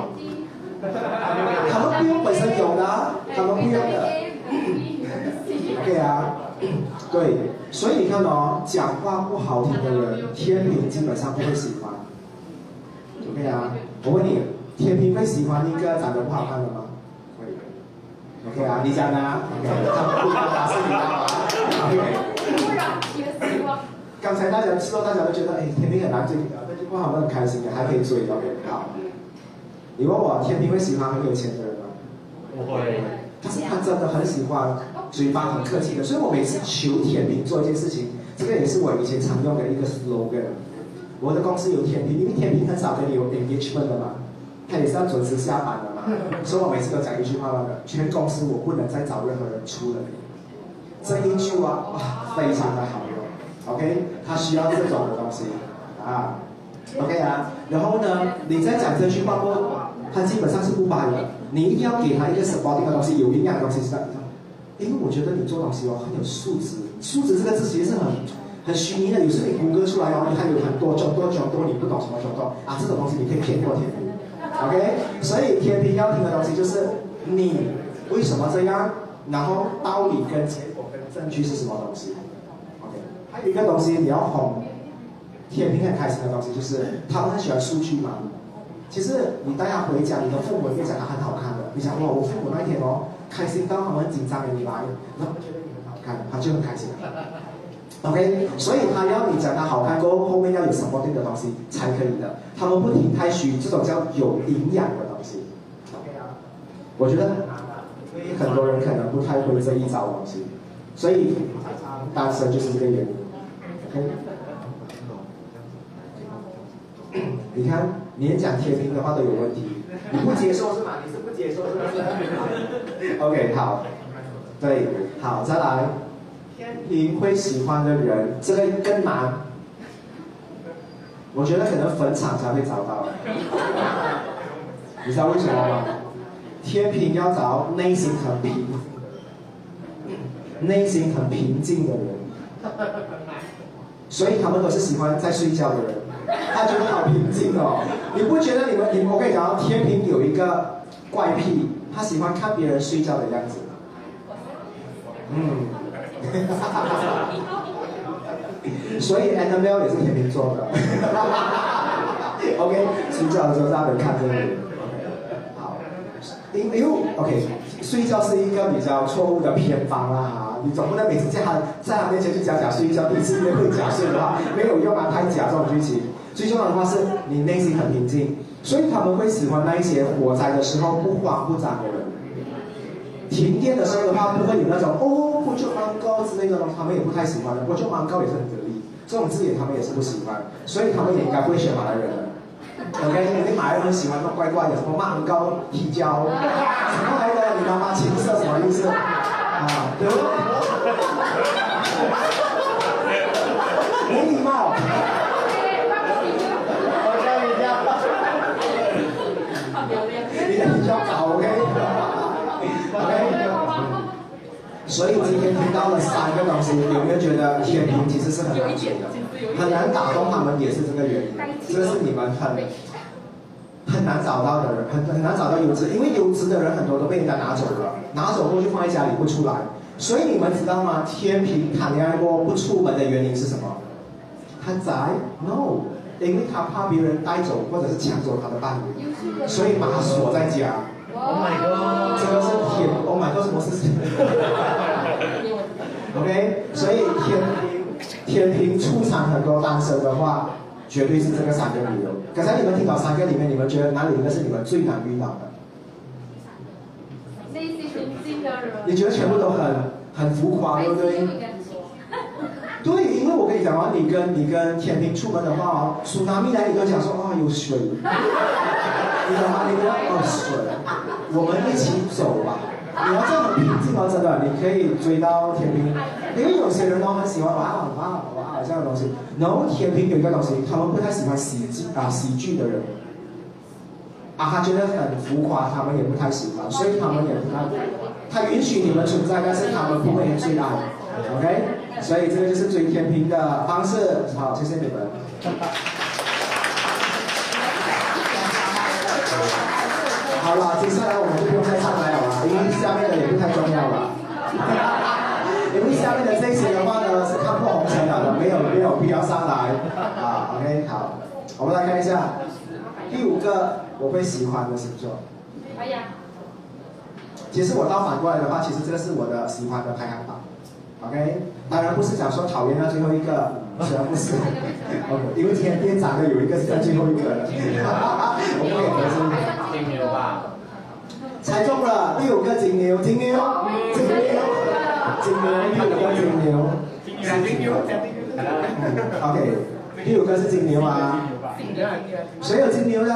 他们不用本身有的，他们不用的。对啊，对，所以你看哦，讲话不好听的人，天平基本上不会喜欢。OK 啊，我问你，天平会喜欢一个长得不好看的吗？会。OK 啊，你讲的啊？OK，他们不一样，是你啊。OK。刚才大家知道，大家都觉得，哎，天平很难追的，这句话好像很开心的，还可以追，OK，好。你问我天平会喜欢很有钱的人吗？不会。但是他真的很喜欢嘴巴很客气的，所以我每次求天平做一件事情，这个也是我以前常用的一个 slogan。我的公司有天平，因为天平很少跟你有 engagement 的嘛，他也是要准时下班的嘛，所以我每次都讲一句话那个：全公司我不能再找任何人除了你。这一句话哇，非常的好用。OK，他需要这种的东西啊。OK 啊，然后呢，你再讲这句话过，他基本上是不掰的。你一定要给他一个 supporting 的东西，有营养的东西是吧？因为我觉得你做东西哦很有素质。素质这个字其实是很很虚拟的，有时候你谷歌出来哦，你看有很多种多种多，你不懂什么种多啊，这种东西你可以骗过天平。OK，所以天平要听的东西就是你为什么这样，然后道理跟结果跟证据是什么东西。OK，还有一个东西你要哄。天平很开心的东西就是他们很喜欢数据嘛。其实你带他回家，你的父母会讲他很好看的。你想哇，我父母那一天哦，开心到他们很紧张你来，他们觉得你很好看，他就很开心。OK，所以他要你讲他好看过后，后面要有什么对的东西才可以的。他们不停太虚，这种叫有营养的东西。OK 啊，我觉得很多人可能不太会这一招东西，所以单身就是这个原因。OK。你看，连讲天平的话都有问题，你不接受是吗？你是不接受是不是？OK，好，对，好，再来，天平会喜欢的人，这个更难，我觉得可能坟场才会找到，你知道为什么吗？天平要找内心很平，内心很平静的人，所以他们都是喜欢在睡觉的人。他觉得好平静哦，你不觉得你们你我跟你讲，天平有一个怪癖，他喜欢看别人睡觉的样子。嗯，所以 a n n a b e l 也是天平座的。OK，睡觉的时候让人看着你。好，因为 OK，睡觉是一个比较错误的偏方啦。你总不能每次叫他在他面前去假假睡觉，第一次约会假睡的话没有用啊，太假这种剧情。最重要的话是你内心很平静，所以他们会喜欢那一些火灾的时候不慌不张的人。停电的时候的话，不会有那种哦不就蛮高之类的，他们也不太喜欢的。不就蛮高也是很得意，这种字眼他们也是不喜欢，所以他们也应该不会选马来人。OK，因为马来人喜欢那怪怪的，什么蛮高、提交，什么来的？你妈妈？青色什么意思？啊，对不对？没礼貌。你的比较高，OK？OK？所以今天听到了三个东西，有没有觉得天平其实是很难选的，很难打动他们，也是这个原因。这是你们很很难找到的人，很很难找到优质，因为优质的人很多都被人家拿走了，拿走过就放在家里不出来。所以你们知道吗？天平谈恋爱过不出门的原因是什么？他宅？No，因为他怕别人带走或者是抢走他的伴侣，所以把他锁在家。Oh my god！这个是天，Oh my god，什么事情？OK，所以天平天平出场很多单身的话，绝对是这个三个理由。刚才你们听到三个里面，你们觉得哪里一个是你们最难遇到的？你觉得全部都很很浮夸，对不对？对，因为我跟你讲啊，你跟你跟天平出门的话哦，苏拿米来，你都讲说啊有水，你懂吗？你跟他哦水，我们一起走吧。你要这样很平静到，真的，你可以追到天平，因为有些人都很喜欢哇哇哇这样的东西。然后天平有一个东西，他们不太喜欢喜剧啊喜剧的人，啊他觉得很浮夸，他们也不太喜欢，所以他们也不太，他允许你们存在，但是他们不会追爱，OK？所以这个就是追天平的方式。好，谢谢你们。好了，接下来我们就不用再上来了，因为下面的也不太重要了。因为下面的这些的话呢是看破红尘的，没有没有必要上来。啊，OK，好，我们来看一下第五个我会喜欢的星座。哎呀。其实我倒反过来的话，其实这个是我的喜欢的排行榜。OK，当然不是讲说讨厌到最后一个，虽然不是，OK，因为今天店长的有一个是在最后一个的，我不给得是金牛吧？猜中了，第五个金牛，金牛，金牛，金牛，第五个金牛，金牛，嗯，OK，第五个是金牛啊，谁有金牛的？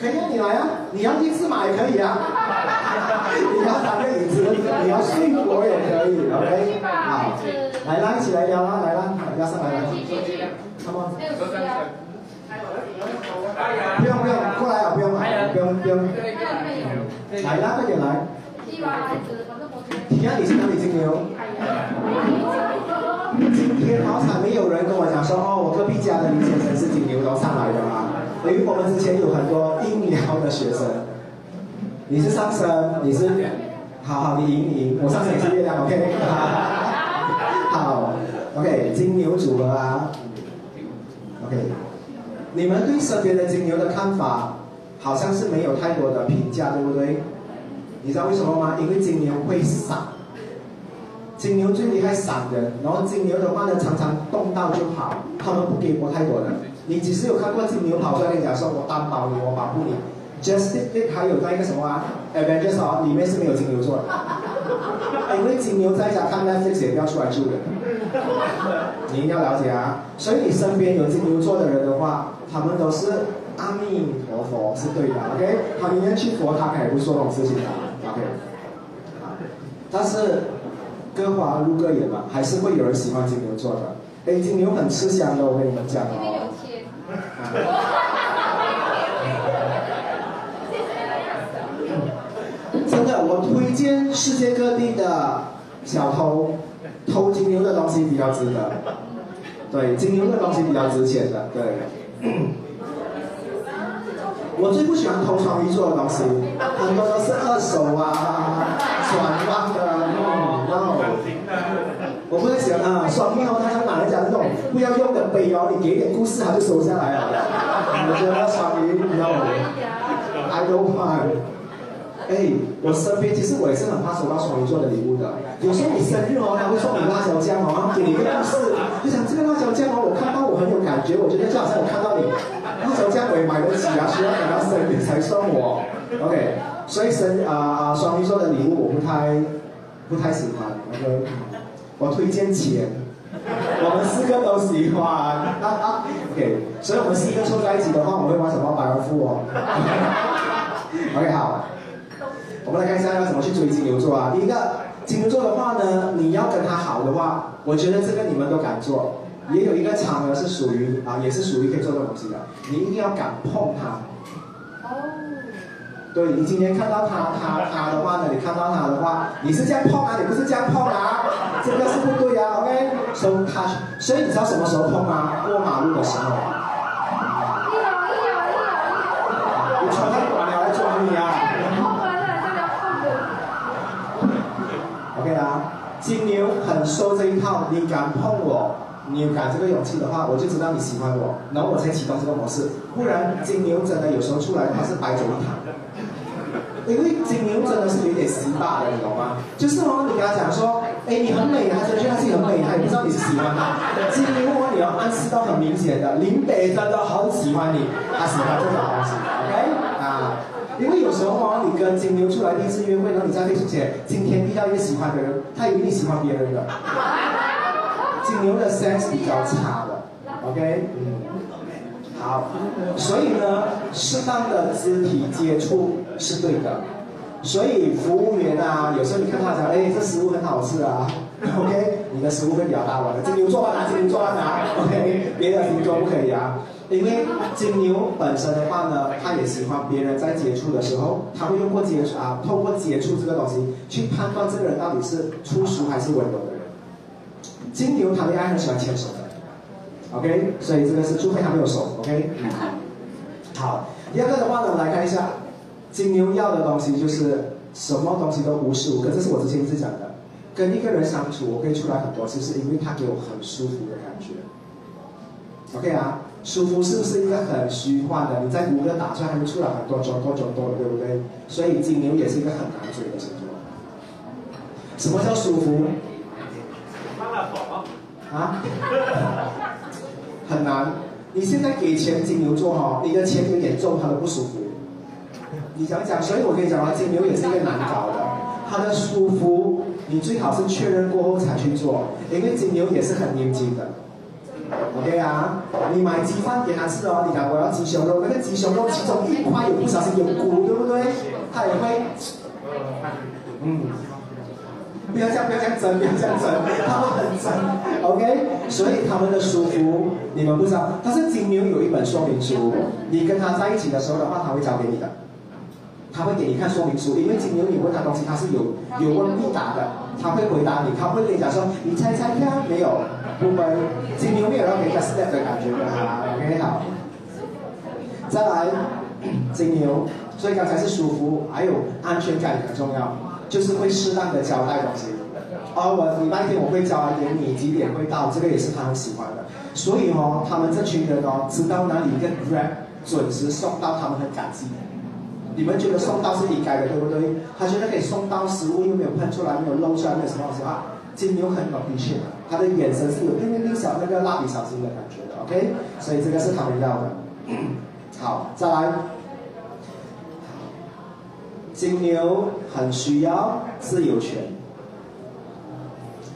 可以啊，你来啊！你要一次买也可以啊。你要打个椅子，你要睡我也可以，OK？好，来啦，一起来聊啦，来啦，邀上来啦。Come on。不用不用，过来啊，不用啊，不用不用。来啦，快点来。提下你是哪里金牛？今天好彩没有人跟我讲说哦，我隔壁家的林先生是金牛楼上来的嘛。因为我们之前有很多阴疗的学生，你是上升，你是，好好，你赢你赢，我上升也是月亮，OK，好，OK，金牛组合啊，OK，你们对身边的金牛的看法，好像是没有太多的评价，对不对？你知道为什么吗？因为金牛会傻，金牛最厉害闪人，然后金牛的话呢，常常动到就跑，他们不给我太多的。你只是有看过金牛跑出来跟你讲说，我担保你，我保护你。Just it 还有那一个什么啊，Avengers 哦，里面是没有金牛座的，因为金牛在家看 Netflix 也不要出来住的，你一定要了解啊。所以你身边有金牛座的人的话，他们都是阿弥陀佛是对的，OK？他宁愿去佛堂，他也不说这种事情的，OK？但是各花入各眼嘛，还是会有人喜欢金牛座的。哎，金牛很吃香的，我跟你们讲哦。真的，我推荐世界各地的小偷偷金牛的东西比较值得。对，金牛的东西比较值钱的。对。我最不喜欢偷双鱼座的东西，很多都是二手啊，转让的，嗯，no。我不太喜欢啊，双面哦，他像哪人讲那种不要用的杯哦，你给点故事他就收下来了。我觉得双鱼，你知道吗？I don't mind。哎，我身边其实我也是很怕收到双鱼座的礼物的。有时候你生日哦，他会送你辣椒酱哦，然后给你一个故事，就想这个辣椒酱哦，我看到我很有感觉，我觉得就好像我看到你，辣椒酱我也买得起啊，需要等到生日才送我。OK，所以生啊双鱼座的礼物我不太不太喜欢。OK，我推荐钱，我们四个都喜欢。，OK，所以我们四个凑在一起的话，我们会玩什么百万富翁？OK，好。我们来看一下要怎么去追金牛座啊。第一个，金牛座的话呢，你要跟他好的话，我觉得这个你们都敢做。也有一个场合是属于啊，也是属于可以做这东西的。你一定要敢碰他。哦。对你今天看到他他他的话呢，你看到他的话，你是这样碰啊，你不是这样碰啊，这个是不对啊。OK，So touch。所以你知道什么时候碰吗？过马路的时候。你穿太短了，来抓你啊！OK 啊，金牛很收这一套，你敢碰我，你敢这个勇气的话，我就知道你喜欢我，然后我才启动这个模式。不然金牛真的有时候出来他是白走一趟，因为金牛真的是有点死大的，你懂吗？就是哦，你跟他讲说，哎，你很美，他觉得自己很美，他也不知道你是喜欢他。金牛哦，你要暗示到很明显的，林北真的很喜欢你，他喜欢这种东西。因为有时候哦，你跟金牛出来第一次约会，然后你在对出写今天遇到一个喜欢的人，他一定喜欢别人的。金牛的 sense 比较差的，OK，嗯，好，所以呢，适当的肢体接触是对的。所以服务员啊，有时候你看他讲，哎，这食物很好吃啊，OK，你的食物会比较大碗的。金牛座啊，拿金牛座啊，拿，OK，别的星座不可以啊。因为金牛本身的话呢，他也喜欢别人在接触的时候，他会用过接触啊，透过接触这个东西去判断这个人到底是粗俗还是温柔的人。金牛谈恋爱很喜欢牵手的，OK，所以这个是除非他没有手，OK。好，第二个的话呢，我们来看一下，金牛要的东西就是什么东西都无时无刻，这是我之前一直讲的，跟一个人相处，我可以出来很多次，是因为他给我很舒服的感觉，OK 啊。舒服是不是一个很虚幻的？你在谷歌打出来，还会出来很多种多种多的，对不对？所以金牛也是一个很难追的星座。什么叫舒服？啊？很难。你现在给钱金牛座哈，你的钱有点重，他都不舒服。你想想，所以我跟你讲啊，金牛也是一个难搞的。他的舒服，你最好是确认过后才去做，因为金牛也是很牛精的。OK 啊，你买鸡饭给他吃哦，你讲我要鸡胸肉，那个鸡胸肉其中一块有不小心有骨，对不对？他也会，嗯，不要这样，不要这样整，不要这样整，他们很整，OK？所以他们的舒服你们不知道，但是金牛有一本说明书，你跟他在一起的时候的话，他会教给你的。他会给你看说明书，因为金牛你问他东西，他是有有问必答的，他会回答你，他会跟你讲说，你猜猜看，没有，不会，金牛没有让给他 step 的感觉的哈，OK 好，再来金牛，所以刚才是舒服，还有安全感很重要，就是会适当的交代东西，而我礼拜天我会交一点你几点会到，这个也是他很喜欢的，所以哦，他们这群人哦，知道哪里一个 grab 准时送到，他们很感激。你们觉得送到是应该的，对不对？他觉得可以送到食物又没有喷出来，没有漏出来，没有什么东西啊。金牛很有脾气的，他的眼神是有点点小那个蜡笔小新的感觉的，OK？所以这个是他们要的。好，再来。金牛很需要自由权。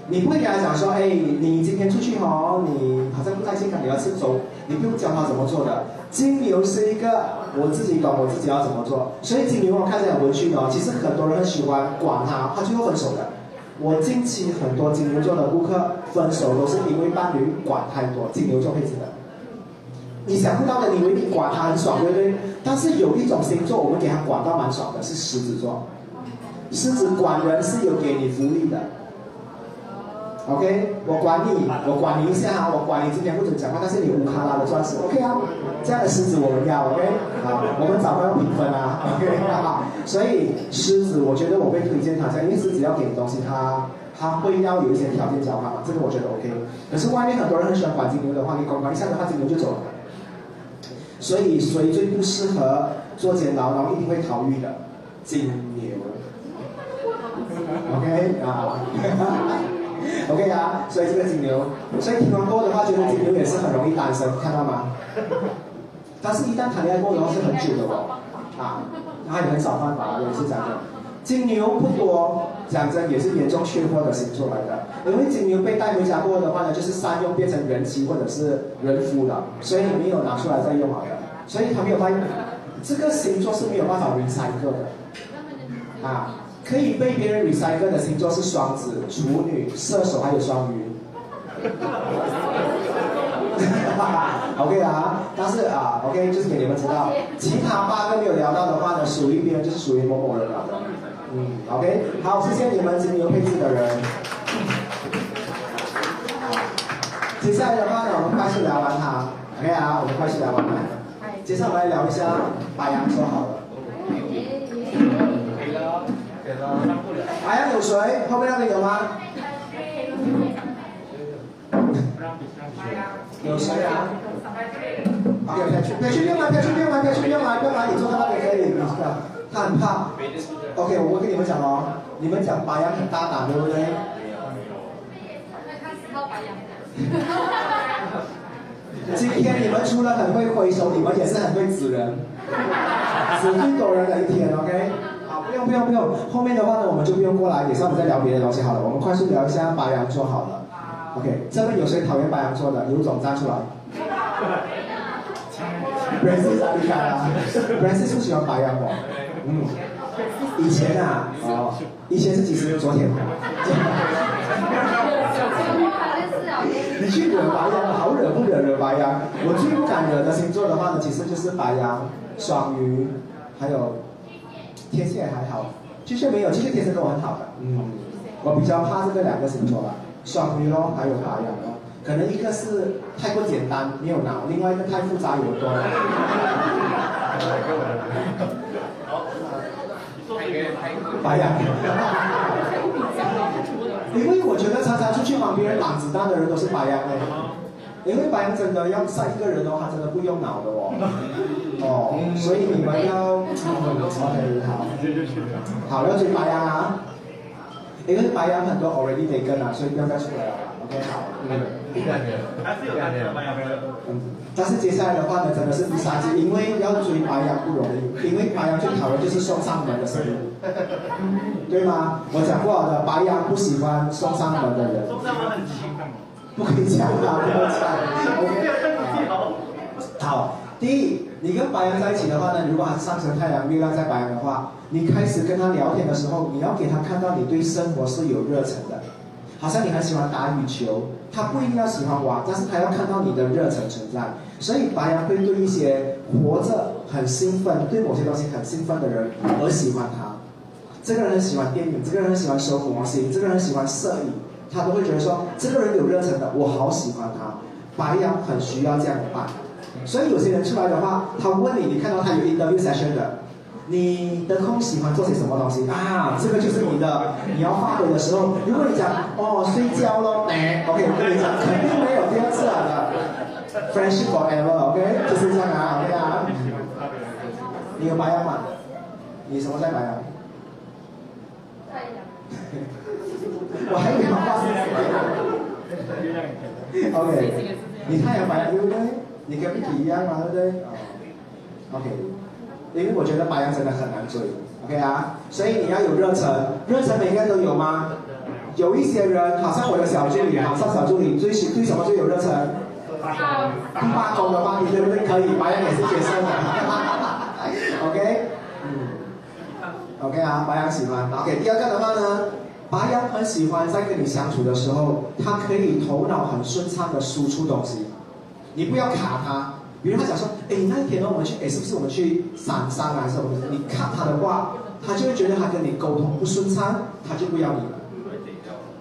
你不会跟他讲说，哎，你今天出去哦，你好像不太健康，你要吃粥，你不用教他怎么做的。金牛是一个。我自己懂我自己要怎么做，所以金牛我看起来很温驯哦。其实很多人很喜欢管他，他最后分手的。我近期很多金牛座的顾客分手都是因为伴侣管太多，金牛座配置的。你想不到的，你以为你管他很爽，对不对？但是有一种星座我们给他管到蛮爽的，是狮子座。狮子管人是有给你福利的。OK，我管你，我管你一下哈，我管你今天不准讲话，但是你乌卡拉的钻石，OK 啊，这样的狮子我们要，OK，好，我们早要评分啊，OK，好，所以狮子，我觉得我会推荐他，因为狮子要给东西，他他会要有一些条件交换嘛，这个我觉得 OK，可是外面很多人很喜欢管金牛的话，你管管一下的话，金牛就走了，所以谁最不适合做监牢，然后一定会逃狱的金牛。OK 啊。，OK 啊，所以这个金牛，所以听完过的话，觉得金牛也是很容易单身，看到吗？但是，一旦谈恋爱过的话是很久的哦，啊，他也很少犯法，也是讲的。金牛不多，讲真也是严重缺货的星座来的。因为金牛被带回家过的话呢，就是善用变成人妻或者是人夫的，所以没有拿出来再用好的，所以他没有办法。这个星座是没有办法 recycle 的，啊，可以被别人 recycle 的星座是双子、处女、射手还有双鱼。OK 啊，但是啊，OK 就是给你们知道，其他八个没有聊到的话呢，属于别人就是属于某某人了。嗯，OK，好，谢谢你们金牛配置的人。接下来的话呢，我们快速聊完它，OK 啊，我们快速聊完它。接下来我们来聊一下白羊座好了。白羊有谁？后面那边有吗？有谁啊？好，别去，别去，不用来，别去，不用来，别去，不用来，不用来，你坐在那边可以，你知道？他很怕。OK，我跟你们讲哦，你们讲白羊很大胆，对不对？今天你们除了很会挥手，你们也是很会指人，指最多人的一天，OK？好，不用不用不用，后面的话呢，我们就不用过来，也是我们再聊别的东西好了，我们快速聊一下白羊座好了。OK，这边有谁讨厌白羊座的？刘总站出来。哪里来啊？Brancy 是喜欢白羊哦。嗯。以前啊，哦，以前是几时？昨天。你去惹白羊，好惹不惹？惹白羊，我最不敢惹的星座的话呢，其实就是白羊、双鱼，还有天蝎还好，巨蟹没有，巨蟹天蝎跟我很好的。嗯。我比较怕这个两个星座吧。双鱼咯，还有白羊咯，可能一个是太过简单没有脑，另外一个太复杂有多。白羊。因为我觉得常常出去帮别人挡子弹的人都是白羊哎，因为白羊真的要杀一个人的话，真的不用脑的哦。哦，所以你们要，OK 好，好要追白羊啊。因为白羊很多 already 没跟啊，所以不要再出来了。OK，好。但是接下来的话呢，真的是第三季，因为要追白羊不容易，因为白羊最讨厌就是送上门的事，对吗？我讲过的，白羊不喜欢送上门的人。送上门很轻的不可以讲啊，不可以讲。OK，好。第一，你跟白羊在一起的话呢，如果他上升太阳、月亮在白羊的话，你开始跟他聊天的时候，你要给他看到你对生活是有热忱的，好像你很喜欢打羽球，他不一定要喜欢玩，但是他要看到你的热忱存在。所以白羊会对一些活着很兴奋、对某些东西很兴奋的人而喜欢他。这个人很喜欢电影，这个人很喜欢收模型，这个人喜欢摄影，他都会觉得说，这个人有热忱的，我好喜欢他。白羊很需要这样的伴。所以有些人出来的话，他问你，你看到他有 interview session 的，你的空喜欢做些什么东西啊？这个就是你的，你要发挥的时候。如果你讲哦睡觉咯，OK，我跟你讲肯定没有第二次了的。Friendship forever，OK，就是这样啊，OK 啊。你有白羊吗？你什么在白羊？太阳。我还以为发生 OK，你太阳白羊对不对？你跟 P 一样嘛，对不对？OK，因为我觉得白羊真的很难追，OK 啊，所以你要有热忱，热忱每个人都有吗？有一些人，好像我的小助理，好像小助理最喜对什么最有热忱？罢工的话，你对不对？可以，白羊也是接受的，OK，嗯，OK 啊，白羊喜欢。OK，第二个的话呢，白羊很喜欢在跟你相处的时候，他可以头脑很顺畅的输出东西。你不要卡他，比如他讲说，哎，那一天呢，我们去，哎，是不是我们去山上啊？还是什么？你卡他的话，他就会觉得他跟你沟通不顺畅，他就不要你了。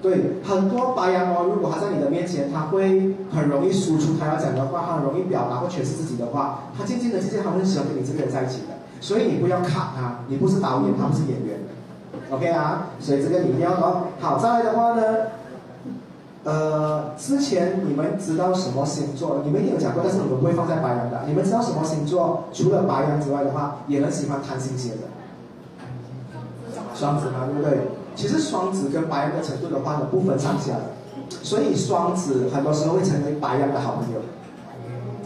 对，很多白羊哦，如果他在你的面前，他会很容易输出他要讲的话，很容易表达或诠释自己的话，他渐渐的、渐渐他会喜欢跟你这个人在一起的。所以你不要卡他，你不是导演，他不是演员，OK 啊？所以这个你一定要哦。好，再来的话呢？呃，之前你们知道什么星座？你们一定有讲过，但是你们不会放在白羊的。你们知道什么星座？除了白羊之外的话，也很喜欢贪心些的。双子嘛，对不对？其实双子跟白羊的程度的话呢，不分上下的，所以双子很多时候会成为白羊的好朋友，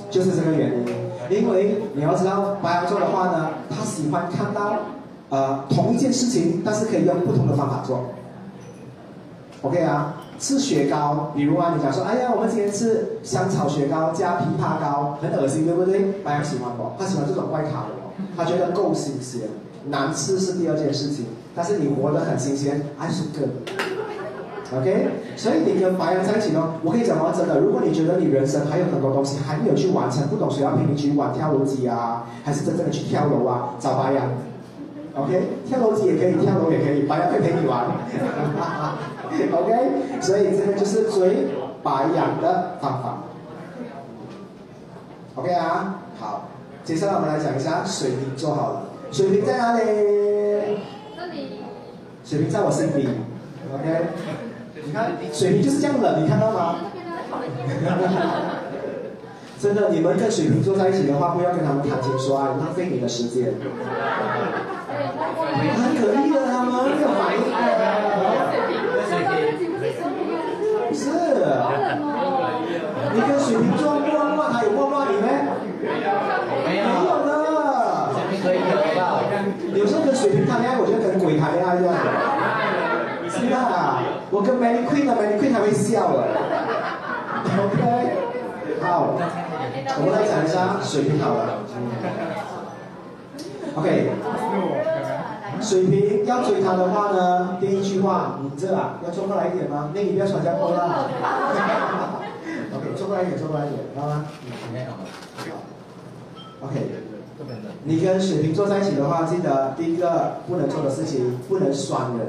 就是这个原因。因为你要知道，白羊座的话呢，他喜欢看到呃同一件事情，但是可以用不同的方法做。OK 啊，吃雪糕，比如啊，你讲说，哎呀，我们今天吃香草雪糕加枇杷膏，很恶心，对不对？白羊喜欢不？他喜欢这种怪咖的哦，他觉得够新鲜。难吃是第二件事情，但是你活得很新鲜还是更。OK，所以你跟白羊在一起呢，我可以讲到真的，如果你觉得你人生还有很多东西还没有去完成，不懂谁要陪你去玩跳楼机啊，还是真正的去跳楼啊，找白羊。OK，跳楼机也可以，跳楼也可以，白羊会陪你玩。OK，所以这个就是追白羊的方法。OK 啊，好，接下来我们来讲一下水瓶座好了。水瓶在哪里？这里。水瓶在我身边。OK，你看水瓶就是这样冷，你看到吗？真的，你们跟水瓶座在一起的话，不要跟他们谈情说爱，浪费你的时间。很可怜的，他们没有反应不是，你跟水瓶座摸摸，他有摸摸你吗？没有的。可以得到。有时候跟水瓶谈恋爱，我觉得跟鬼谈恋爱一样。是吧？我跟 Mary Queen 的 Mary Queen 还会笑了。OK，好，我们来讲一下水瓶好了。OK，水瓶要追她的话呢，第一句话，你这啊，要坐过来一点吗？那你不要穿加坡啦。OK，坐过来一点，坐过来一点，好吗？OK，你跟水瓶坐在一起的话，记得第一个不能做的事情，不能酸人。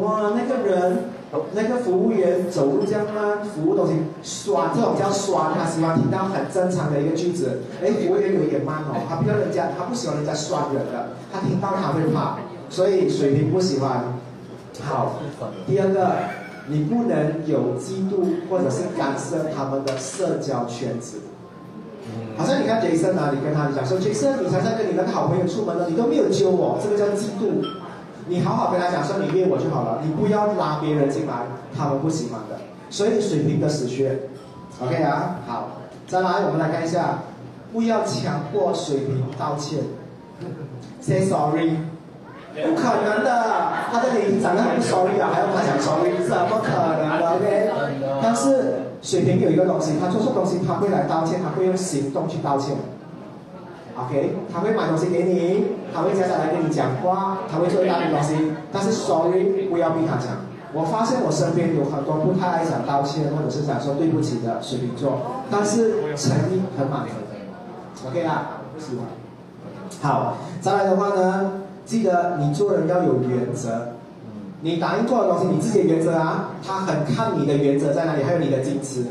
哇，那个人，那个服务员走路这样啊，服务东西酸，这种叫酸。他喜欢听到很正常的一个句子。哎，服务员有一点慢哦，他不要人家，他不喜欢人家酸人的，他听到他会怕，所以水平不喜欢。好，第二个，你不能有嫉妒或者是干涉他们的社交圈子。好像你看杰森啊，你跟他讲说，杰森，你才在跟你那个好朋友出门了，你都没有揪我，这个叫嫉妒。你好好跟他讲说你约我就好了，你不要拉别人进来，他们不喜欢的。所以水平的死穴，OK 啊，好，再来我们来看一下，不要强迫水平道歉，say sorry，不可能的，他的脸长得很 sorry 啊，还要他讲 sorry，怎么可能的？OK，但是水平有一个东西，他做错东西他会来道歉，他会用行动去道歉。OK，他会买东西给你，他会接下来跟你讲话，他会做一大堆东西，但是 sorry 不要逼他讲。我发现我身边有很多不太爱讲道歉或者是讲说对不起的水瓶座，但是诚意很满分。OK 啦，是吧。好，再来的话呢，记得你做人要有原则。你答应做的东西，你自己的原则啊，他很看你的原则在哪里，还有你的矜持。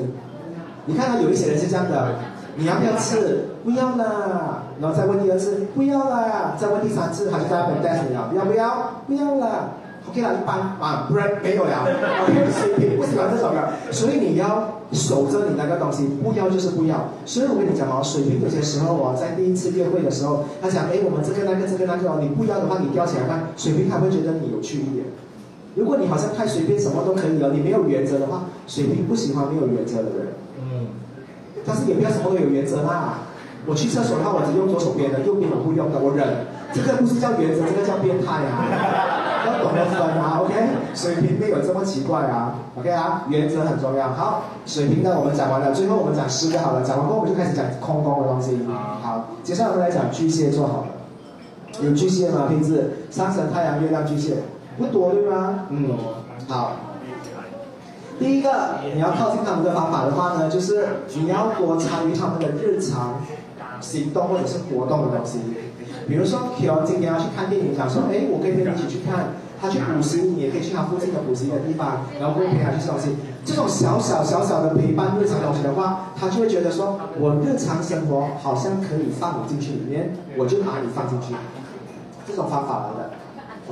你看到有一些人是这样的。你要不要吃？不要啦。然后再问第二次，不要啦。再问第三次，还是在本带你了？要不要？不要啦。OK 啦，一般啊，不然没有呀。OK，水平不喜欢这种的，所以你要守着你那个东西，不要就是不要。所以我跟你讲哦，水平有些时候哦，在第一次约会的时候，他讲，哎，我们这个那个这个那个哦，你不要的话，你吊起来看，水平他会觉得你有趣一点。如果你好像太随便，什么都可以了，你没有原则的话，水平不喜欢没有原则的人。嗯但是也不要什么都有原则啦。我去厕所的话，我只用左手边的，右边我不用的，我忍。这个不是叫原则，这个叫变态啊！要懂得分啊，OK？水平没有这么奇怪啊，OK 啊？原则很重要。好，水平呢我们讲完了，最后我们讲十个好了。讲完后我们就开始讲空宫的东西。好，接下来我们来讲巨蟹座好了。有巨蟹吗？平时上升太阳月亮巨蟹不多对吗？嗯，好。第一个，你要靠近他们的方法的话呢，就是你要多参与他们的日常行动或者是活动的东西。比如说，Q 今天要去看电影，想说，哎，我可以跟你一起去看。他去补习，你也可以去他附近的补习的地方，然后会陪他去吃东西。这种小小小小的陪伴日常东西的话，他就会觉得说，我日常生活好像可以放你进去里面，我就把你放进去。这种方法来的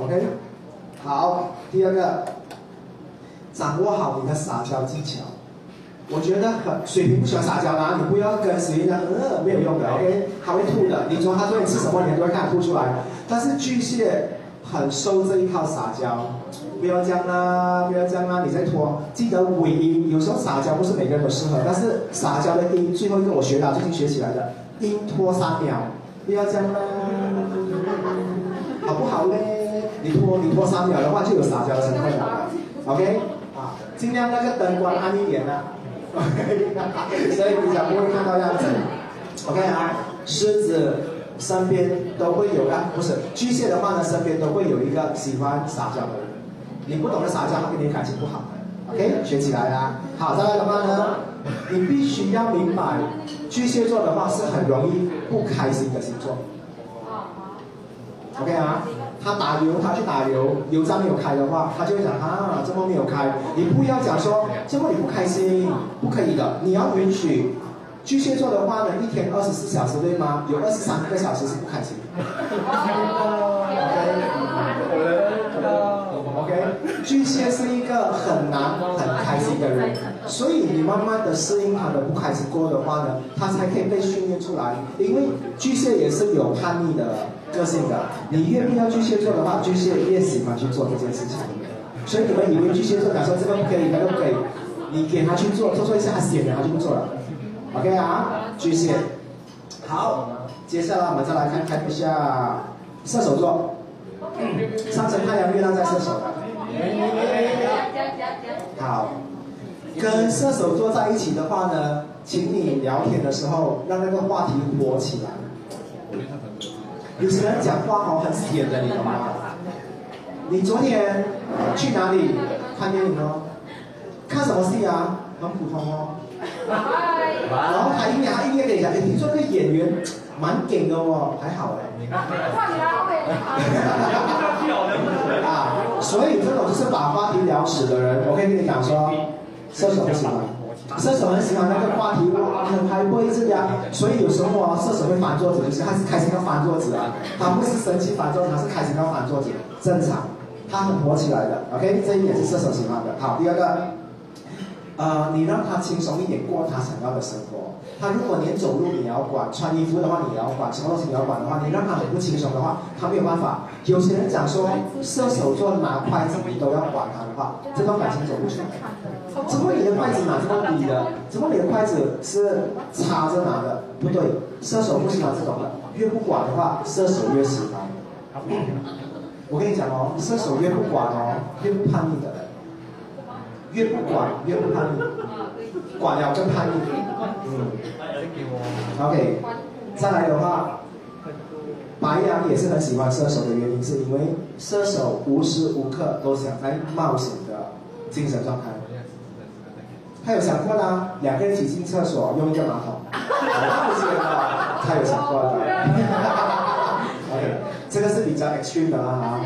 ，OK。好，第二个。掌握好你的撒娇技巧，我觉得很水瓶不喜欢撒娇啦，你不要跟谁样，呃，没有用的，OK，他会吐的。你说他对你吃什么，你都会看吐出来。但是巨蟹很受这一套撒娇，不要这样啦，不要这样啦，你在拖。记得尾音，有时候撒娇不是每个人都适合，但是撒娇的音，最后一个我学到，最近学起来的，音拖三秒，不要这样啦，好不好嘞？你拖你拖三秒的话，就有撒娇的成分了，OK？啊，尽量那个灯光暗一点啦？所以比较不会看到样子，OK 啊，狮子。身边都会有啊，不是巨蟹的话呢，身边都会有一个喜欢撒娇的人。你不懂得撒娇，他跟你感情不好的。OK，学起来啦。好，再来的话呢，你必须要明白，巨蟹座的话是很容易不开心的星座。OK 啊，他打油，他去打油，油站没有开的话，他就会讲啊，这么没有开。你不要讲说这么你不开心，不可以的，你要允许。巨蟹座的话呢，一天二十四小时对吗？有二十三个小时是不开心。OK，巨蟹是一个很难很开心的人，所以你慢慢的适应他的不开心过的话呢，他才可以被训练出来。因为巨蟹也是有叛逆的个性的，你越不要巨蟹座的话，巨蟹越喜欢去做这件事情。所以你们以为巨蟹座讲说这个不可以，那个不可以，你给他去做，做错一下他显然他就不做了。OK 啊，巨蟹，好，接下来我们再来看看一下射手座，上升太阳月亮在射手，好，跟射手座在一起的话呢，请你聊天的时候让那个话题火起来。有些人讲话好很甜的，你懂吗？你昨天去哪里看电影哦？看什么戏啊？很普通哦。然后他音乐，他音乐给你讲，哎，听说那个演员蛮顶的哦，还好哎。啊，所以这种就是把话题聊死的人，我可以跟你讲说，射手不喜欢，射手很喜欢那个话题很开会一直聊，所以有时候啊，射手会翻桌子，就是他是开心要翻桌子啊，他不是生气翻桌子，他是开心要翻桌子，正常，他很活起来的，OK，这一点是射手喜欢的。好，第二个。呃，你让他轻松一点过他想要的生活。他如果连走路你要管，穿衣服的话你也要管，什么东西你要管的话，你让他很不轻松的话，他没有办法。有些人讲说，射手座拿筷子你都要管他的话，这段感情走不出来。怎么你的筷子拿这么低的？怎么你的筷子是插着拿的？不对，射手不喜欢这种的。越不管的话，射手越喜欢。我跟你讲哦，射手越不管哦，越不叛逆的。越不管越不叛逆，管了更叛逆。嗯，OK，再来的话，白羊也是很喜欢射手的原因，是因为射手无时无刻都想在冒险的精神状态。他有想过呢，两个人一起进厕所用一个马桶，他有想过的。OK，这个是比较 extreme 的啦哈。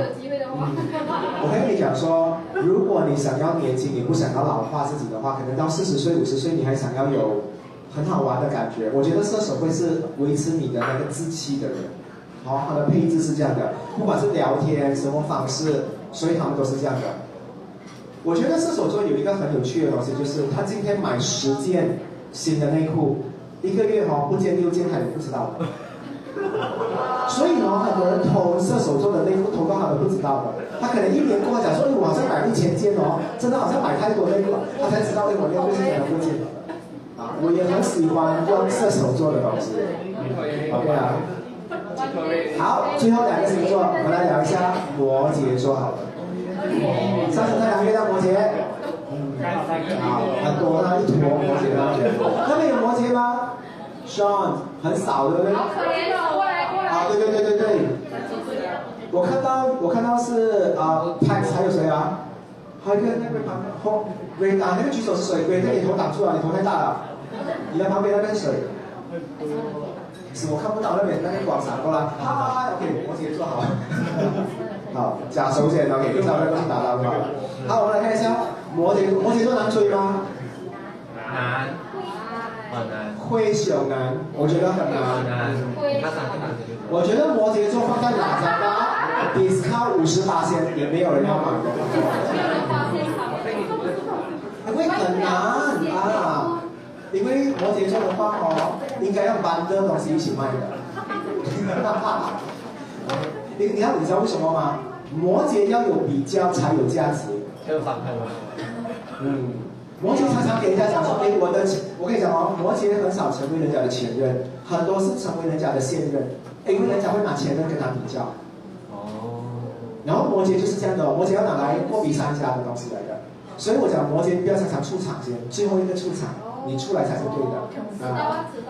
我可以跟你讲说，如果你想要年轻，你不想要老化自己的话，可能到四十岁、五十岁，你还想要有很好玩的感觉。我觉得射手会是维持你的那个自气的人，好，他的配置是这样的，不管是聊天、生活方式，所以他们都是这样的。我觉得射手座有一个很有趣的东西，就是他今天买十件新的内裤，一个月哈不见六件，他也不知道。所以呢，很多人偷射手座的内裤，偷到他都不知道的。他可能一年过后讲说，哎，我好像买一千件哦，真的好像买太多内裤了，他才知道，哎，我内裤是买了不见啊，我也很喜欢用射手座的东西。OK 啊。好，最后两个星座，我们来聊一下摩羯座好了。上升太阳月亮摩羯。好，很多他一坨摩羯的。那边有摩羯吗？Sean 很少，对不对？好可怜哦，过来过来。啊，对对对对对。我看到我看到是啊，Pax 还有谁啊？还有一个那个旁边后，Ray 啊，那个举手是谁？Ray 你头挡住了，你头太大了。你的旁边那边是谁？是我看不到那边那个广场过来。哈，OK，摩羯坐好。好，假手先 OK，你找那个东西打到好我们来看一下摩羯摩羯座难追吗？难。灰熊男，我觉得很难。我觉得摩羯座放在哪张吧，discount 五十八千也没有人要买。因为很难啊，因为摩羯座的话哦，应该要搬的东西一起卖的。你你看，你知道为什么吗？摩羯要有比较才有价值。就翻开吗。嗯，摩羯常常给人家讲说，哎，我的，我跟你讲哦，摩羯很少成为人家的前任，很多是成为人家的现任，因为人家会拿前任跟他比较。哦。然后摩羯就是这样的，摩羯要拿来货比三家的东西来的，所以我讲摩羯不要常常出场先，最后一个出场，你出来才是对的。啊。知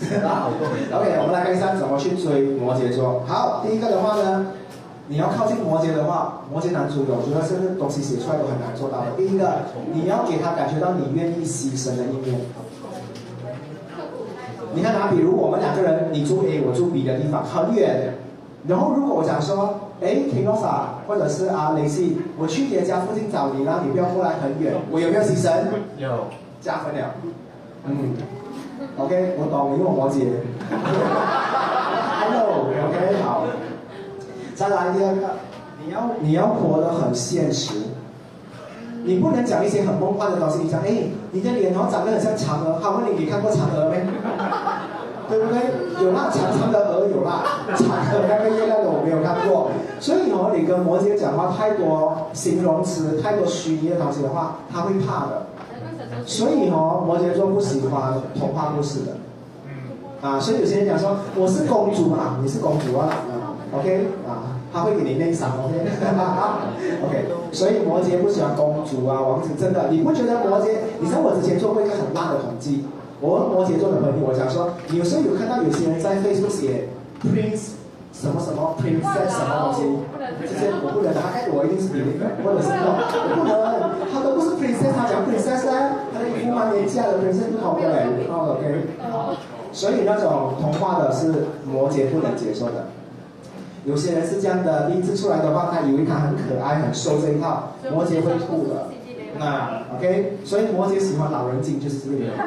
道。OK，我们来看一下怎么去追摩羯座。好，第一个的话呢。你要靠近摩羯的话，摩羯男主有，我觉得这个东西写出来都很难做到的。第一个，你要给他感觉到你愿意牺牲的一面。你看啊，比如我们两个人，你住 A，我住 B 的地方很远，然后如果我想说，哎 k i n o s a 或者是啊雷西，我去你家附近找你，然后你不要过来很远，我有没有牺牲？有，加分了。嗯，OK，我懂，因为我摩羯。Hello，OK，好。再来第二个，你要你要活得很现实，你不能讲一些很梦幻的东西。你讲，哎，你的脸哦长得很像嫦娥，好问你，你看过嫦娥没？对不对？有那长长的鹅有那，嫦娥那个月亮的我没有看过。所以哦，你跟摩羯讲话太多形容词、太多虚拟的东西的话，他会怕的。所以哦，摩羯座不喜欢童话故事的。啊，所以有些人讲说，我是公主嘛，你是公主啊。OK 啊，他会给你内伤，OK，OK，所以摩羯不喜欢公主啊，王子真的，你不觉得摩羯？你知道我之前做过一个很烂的统计，我问摩羯座的朋友，我讲说，有时候有看到有些人在 Facebook 写 Prince 什么什么 Princess 什么东西，这些我不能，他哎，我一定是你那个，或者是我不能，他都不是 Princess，他讲 Princess 呢，他的衣服蛮廉价的，Princess 不同的嘞，OK，所以那种童话的是摩羯不能接受的。有些人是这样的，第一次出来的话，他以为他很可爱、很瘦这一套，摩羯会吐的。那 OK，所以摩羯喜欢老人精，就是这个原因。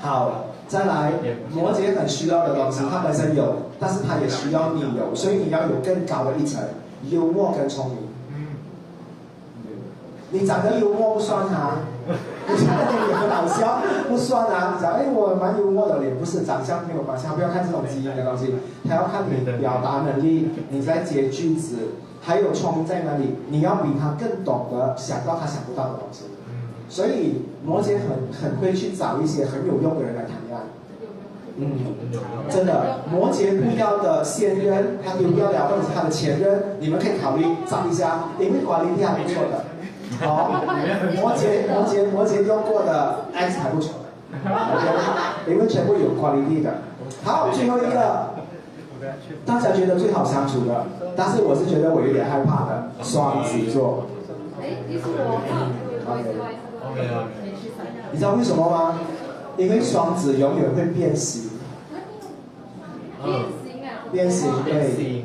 好，再来，摩羯很需要的东西，他本身有，但是他也需要你有，所以你要有更高的一层，幽默跟聪明。你长得幽默不算啊。你长得脸不搞笑，不算啊！你讲，哎，我蛮幽默的脸，不是长相没有关系，他不要看这种基因的东西，他要看你的表达能力，你在接句子，还有聪明在哪里，你要比他更懂得想到他想不到的东西。所以摩羯很很会去找一些很有用的人来谈恋爱。嗯，真的，摩羯不要的现任，他丢掉了，或者是他的前任，你们可以考虑找一下，因为管理力还不错的。好，摩羯摩羯摩羯用过的 X 还不错，OK，因为全部有 quality 的。好，最后一个，大家觉得最好相处的，但是我是觉得我有点害怕的双子座。哎，你是我你知道为什么吗？因为双子永远会变形。变形啊！变形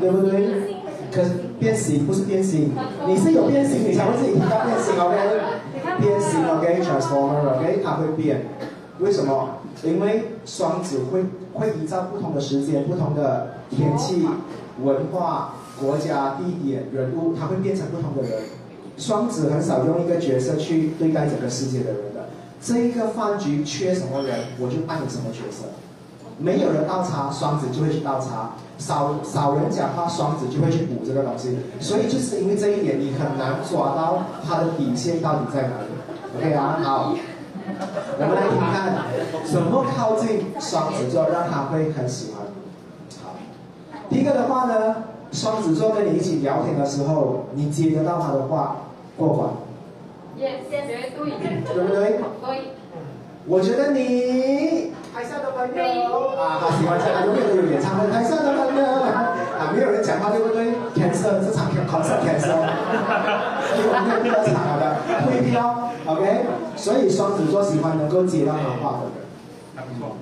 对，对不对？可是变形不是变形，你是有变形，你才会自己听到变形，OK？变形，OK？Transformer，OK？它会变，为什么？因为双子会会依照不同的时间、不同的天气、文化、国家、地点、人物，它会变成不同的人。双子很少用一个角色去对待整个世界的人的。这一个饭局缺什么人，我就扮演什么角色。没有人倒茶，双子就会去倒茶。少少人讲话，双子就会去补这个东西，所以就是因为这一点，你很难抓到他的底线到底在哪里。OK 啊，好，我们来听看怎么靠近双子座，让他会很喜欢。好，第一个的话呢，双子座跟你一起聊天的时候，你接得到他的话，过关。Yes，绝对。对不对？对。我觉得你。台下的朋友啊，好喜欢这样，永远都有演唱会。台下的朋友啊，没有人讲话，对不对？cancel 这场 concert cancel，因为我们没有场了的，退票。OK，所以双子座喜欢能够接到他话的人，还不错。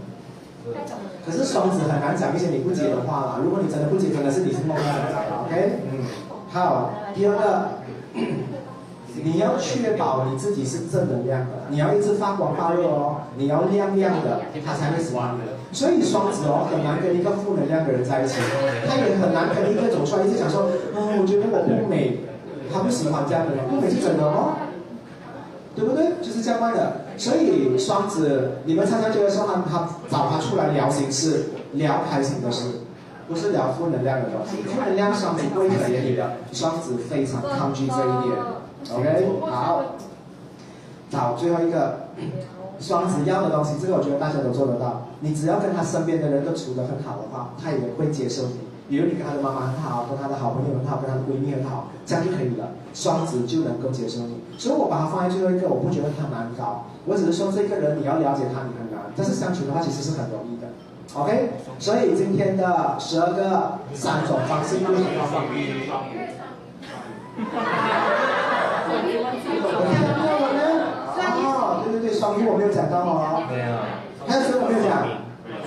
可是双子很难讲一些你不接的话啦。如果你真的不接，真的是你是梦幻的。OK，嗯，好，第二个。你要确保你自己是正能量的，你要一直发光发热哦，你要亮亮的，他才会喜欢你。所以双子哦很难跟一个负能量的人在一起，他也很难跟一个走出来一直讲说，嗯，我觉得我不美，他不喜欢这样的人，不美是真的哦，对不对？就是这样的。所以双子，你们常常觉得说他他找他出来聊心事，聊开心的事，不是聊负能量的东西。负能量双子不会可怜你的，双子非常抗拒这一点。OK，好，好，最后一个，双子要的东西，这个我觉得大家都做得到。你只要跟他身边的人都处得很好的话，他也会接受你。比如你跟他的妈妈很好，跟他的好朋友很好，跟他的闺蜜很好，这样就可以了。双子就能够接受你。所以我把它放在最后一个，我不觉得他难搞，我只是说这个人你要了解他你很难，但是相处的话其实是很容易的。OK，所以今天的十二个三种方式就是双鱼。我看到没有？哦，对对对，双鱼我没有讲到哦。没有。还有什么没有讲？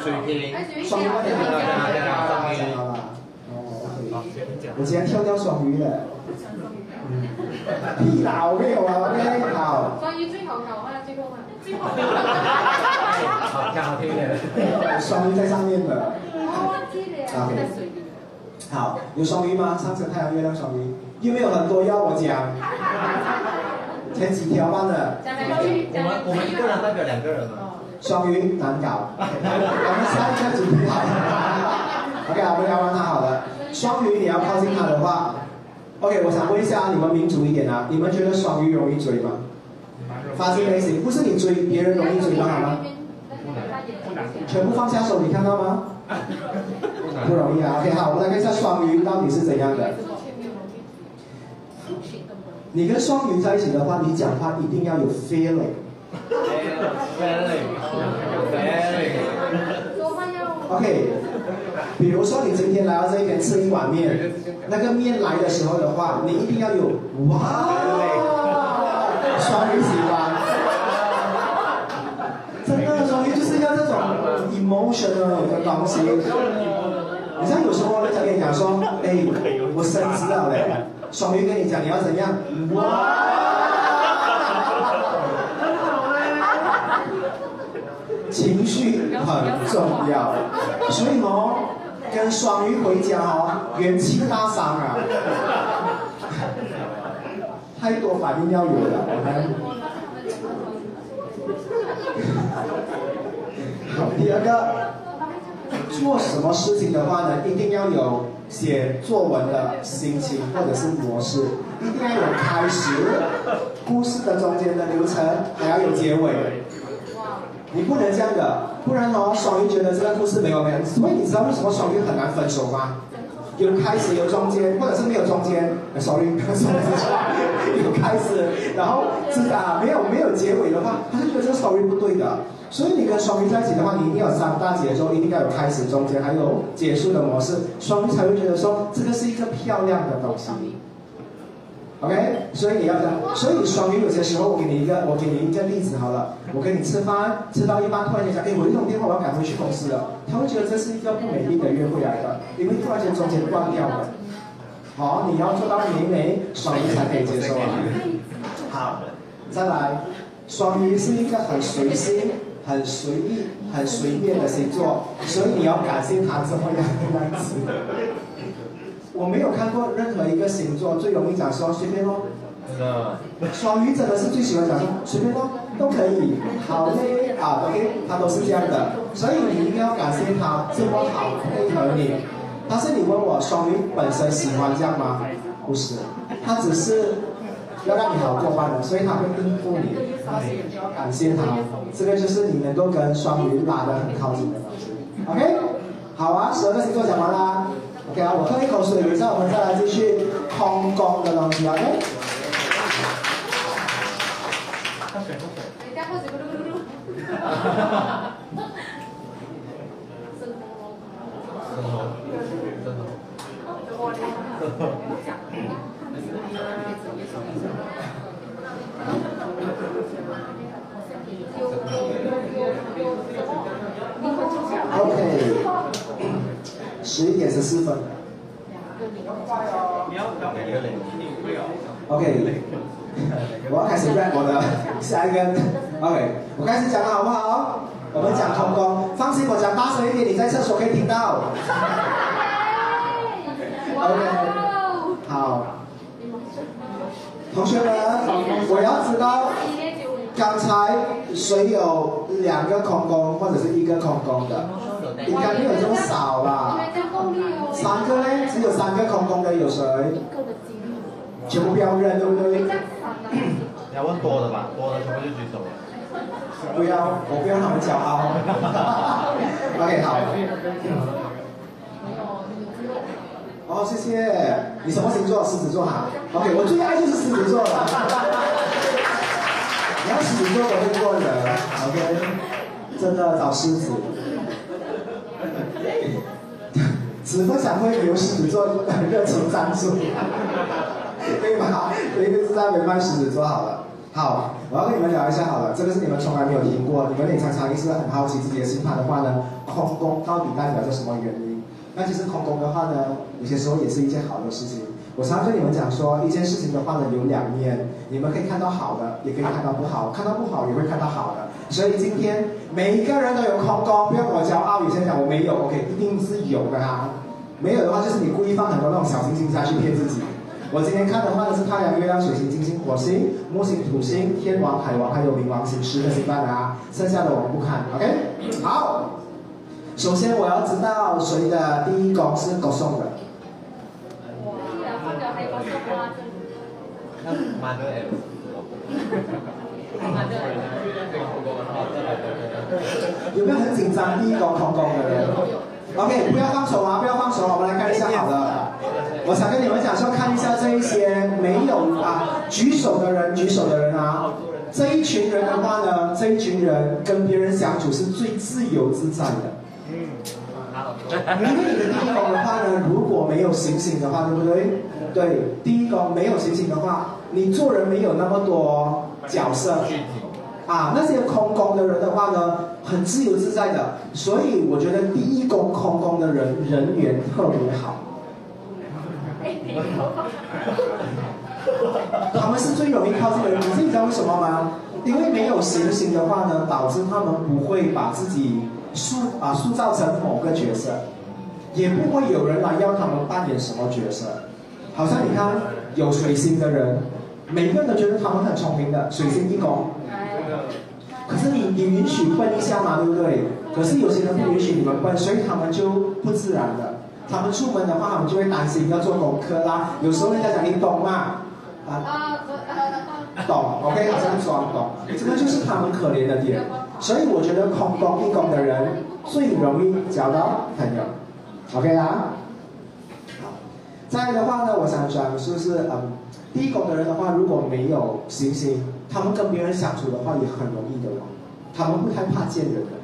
水瓶。双鱼我讲到了，讲到了。我今天跳掉双鱼了。屁啦，我没有啊，OK，好。双鱼最好搞啊，最后嘛，最好。好，挺好听的。双鱼在上面的。OK。好，有双鱼吗？上升太阳、月亮双鱼，有没有很多要我讲？前几条吧的。我们我们一个人代表两个人嘛。双鱼难搞，我们下一个主题好。OK，我们聊完它好了。双鱼你要靠近他的话，OK，我想问一下你们民主一点啊，你们觉得双鱼容易追吗？发自内心，不是你追别人容易追到好吗？全部放下手，你看到吗？不容易啊。OK，好，我们来看一下双鱼到底是怎样的。你跟双鱼在一起的话，你讲话一定要有 feeling。OK，比如说你今天来到这边吃一碗面，那个面来的时候的话，你一定要有哇，双鱼喜欢，真的双鱼就是要这种 emotional 的东西。你像有时候人家跟你讲说，哎，我升职了嘞，双鱼跟你讲你要怎样，哇。情绪很重要，所以哦，跟双鱼回家哦，元气大伤啊，太多反应要有了。好，第二个，做什么事情的话呢，一定要有写作文的心情或者是模式，一定要有开始，故事的中间的流程，还要有结尾。你不能这样的，不然哦，双鱼觉得这个故事没有没有。所以你知道为什么双鱼很难分手吗？有开始有中间，或者是没有中间。双鱼有开始，然后是啊没有没有结尾的话，他就觉得这个 story 不对的。所以你跟双鱼在一起的话，你一定要三大节奏，一定要有开始、中间还有结束的模式，双鱼才会觉得说这个是一个漂亮的东西。OK，所以你要这样。所以双鱼有些时候，我给你一个，我给你一个例子好了。我跟你吃饭，吃到一半突然间讲，哎，我一通电话我要赶回去公司了。他会觉得这是一个不美丽的约会来的，因为突然间中间断掉了。好，你要做到美美，双鱼才可以接受啊。好，再来，双鱼是一个很随心、很随意、很随便的星座，所以你要感谢他这么样的样子。我没有看过任何一个星座最容易讲说随便咯。双鱼真的是最喜欢讲说随便咯，都可以，好嘞啊，OK，他都是这样的，所以你一定要感谢他这么好配合你。但是你问我双鱼本身喜欢这样吗？不是，他只是要让你好过半的，所以他会应付你，感谢他，这个就是你能够跟双鱼拉得很靠近的东西。OK，好啊，十二个星座讲完啦。OK 啊，我喝一口水，等一下我们再来继续空宫的东西，OK？喝水，喝水。人家喝水，咕噜咕噜噜。哈哈哈哈哈。真好，真好。OK。十一点十四分。OK，我要开始 rap 我的下一个。OK，我开始讲了好不好？我们讲通工，放心，我讲大声一点，你在厕所可以听到。OK，好。同学们，我要知道，刚才谁有两个空工或者是一个空工的？应该没有这么少吧？三个呢？只有三个空空的，有谁？全部不要认，对不对？你要问多的吧，多的全部就举手了。不要，我不要他们骄傲。OK，好。哦，谢谢。你什么星座？狮子座哈。OK，我最爱就是狮子座了。你要狮子座都会过人，OK。真的找狮子。只分享会有狮子座热情赞助，可以吗？可以，就在没卖狮子座好了。好，我要跟你们聊一下好了，这个是你们从来没有听过，你们也常常一直很好奇自己的星盘的话呢，空宫到底代表着什么原因？那其实空宫的话呢，有些时候也是一件好的事情。我常常跟你们讲说，一件事情的话呢，有两面，你们可以看到好的，也可以看到不好，看到不好也会看到好的。所以今天每一个人都有空宫，不要跟我骄傲，有些人讲我没有，OK，一定是有的哈。没有的话，就是你故意放很多那种小星星下去骗自己。我今天看的话呢是太阳、月亮、水星、金星、火星、木星、土星、天王、海王，还有冥王星十个星盘的啊，剩下的我们不看，OK？好，首先我要知道谁的第一宫是狗送的。有没有很紧张？第一宫空宫的人？OK，不要放手啊，不要放手，我们来看一下好的。我想跟你们讲说，看一下这一些没有啊举手的人，举手的人啊，这一群人的话呢，这一群人跟别人相处是最自由自在的。嗯，好。因为你的第一宫的话呢，如果没有星星的话，对不对？对，第一宫没有星星的话，你做人没有那么多角色。啊，那些空宫的人的话呢，很自由自在的，所以我觉得第一宫空宫的人人缘特别好。他们是最容易靠近的人，你知道为什么吗？因为没有行星的话呢，导致他们不会把自己塑啊塑造成某个角色，也不会有人来要他们扮演什么角色。好像你看有水星的人，每个人都觉得他们很聪明的，水星一宫。可是你你允许笨一下嘛，对不对？可是有些人不允许你们笨，所以他们就不自然的。他们出门的话，他们就会担心要做功课啦。有时候人家讲你懂吗？啊，懂，OK，好像装懂。这个就是他们可怜的点。所以我觉得空宫一宫的人最容易交到朋友，OK 啊？好，再来的话呢，我想讲是不是嗯，第一宫的人的话，如果没有星星，他们跟别人相处的话也很容易的哦。他们不太怕见人的，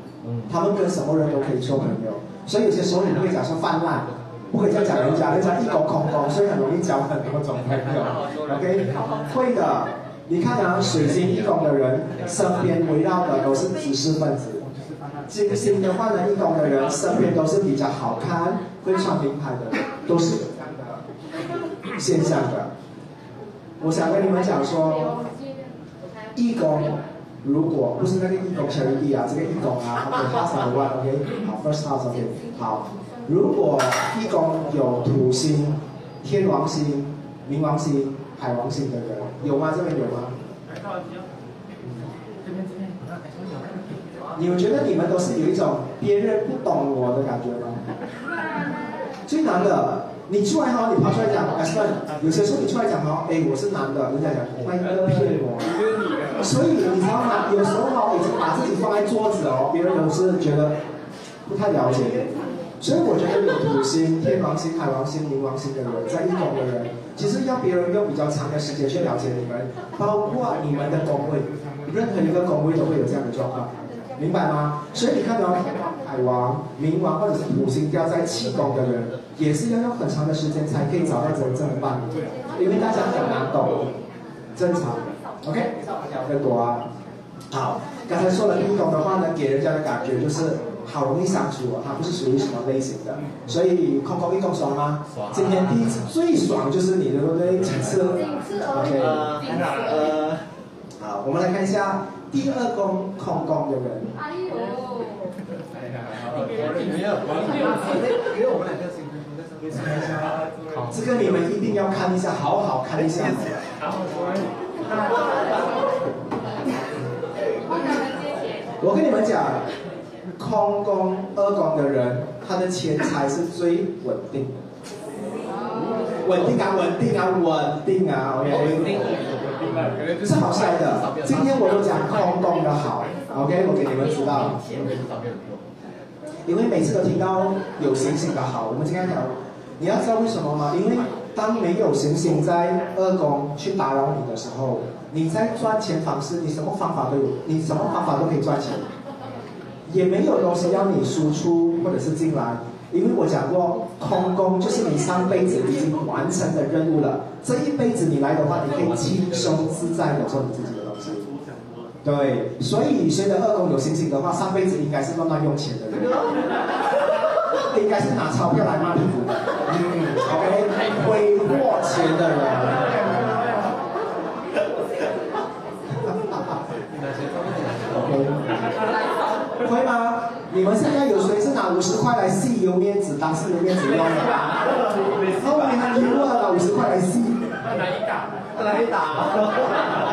他们跟什么人都可以做朋友。所以有些时候你会讲说泛滥。不可以这样讲人家，人家一狗空空，所以很容易交很多种朋友。OK，会的。你看啊，水星一宫的人身边围绕的都是知识分子；金星的话呢，一宫的人身边都是比较好看、会穿名牌的，都是现象的。我想跟你们讲说，一宫如果不是那个一宫小玉帝啊，这个一宫啊，OK，house number one，OK，好，first house，OK，好。如果一宫有土星、天王星、冥王星、海王星的人，有吗？这边有吗？你们觉得你们都是有一种别人不懂我的感觉吗？最难的，你出来哈，你跑出来讲哎，算了，有些时候你出来讲哈，哎，我是男的，人家讲，欢迎骗我。所以你知道吗？有时候哈，已经把自己放在桌子哦，别人都是觉得不太了解。所以我觉得有土星、天王星、海王星、冥王星的人，在一种的人，其实要别人用比较长的时间去了解你们，包括你们的宫位，任何一个宫位都会有这样的状况，明白吗？所以你看到海王、冥王或者是土星掉在七宫的人，也是要用很长的时间才可以找到真正的伴侣，因为大家很难懂，正常。OK，聊更多啊。好，刚才说了第一宫的话呢，给人家的感觉就是。好容易相处哦，他不是属于什么类型的，所以空空一空爽吗？今天第一次最爽就是你，对不对？几次？OK，呃，好，我们来看一下第二宫空宫的人。哎呦，这个你们一定要看一下，好好看一下。我跟你们讲。空宫、二宫的人，他的钱财是最稳定的。稳定啊，稳定啊，稳定啊，OK。是好晒的。今天我都讲空宫的好，OK，我给你们知道。因为每次都听到有星星的好，我们今天讲，你要知道为什么吗？因为当没有行星在二宫去打扰你的时候，你在赚钱方式，你什么方法都有，你什么方法都可以赚钱，也没有东西要你输出或者是进来。因为我讲过，空宫就是你上辈子已经完成的任务了，这一辈子你来的话，你可以轻松自在的做你自己的。对，所以随着二宫有星星的话，上辈子应该是乱乱用钱的人，应该是拿钞票来骂屁股的，嗯，OK，挥霍钱的人。会吗？你们现在有谁是拿五十块来吸油面子，当是油面子用的？哦，你还丢了拿五十块来吸？来打，来打。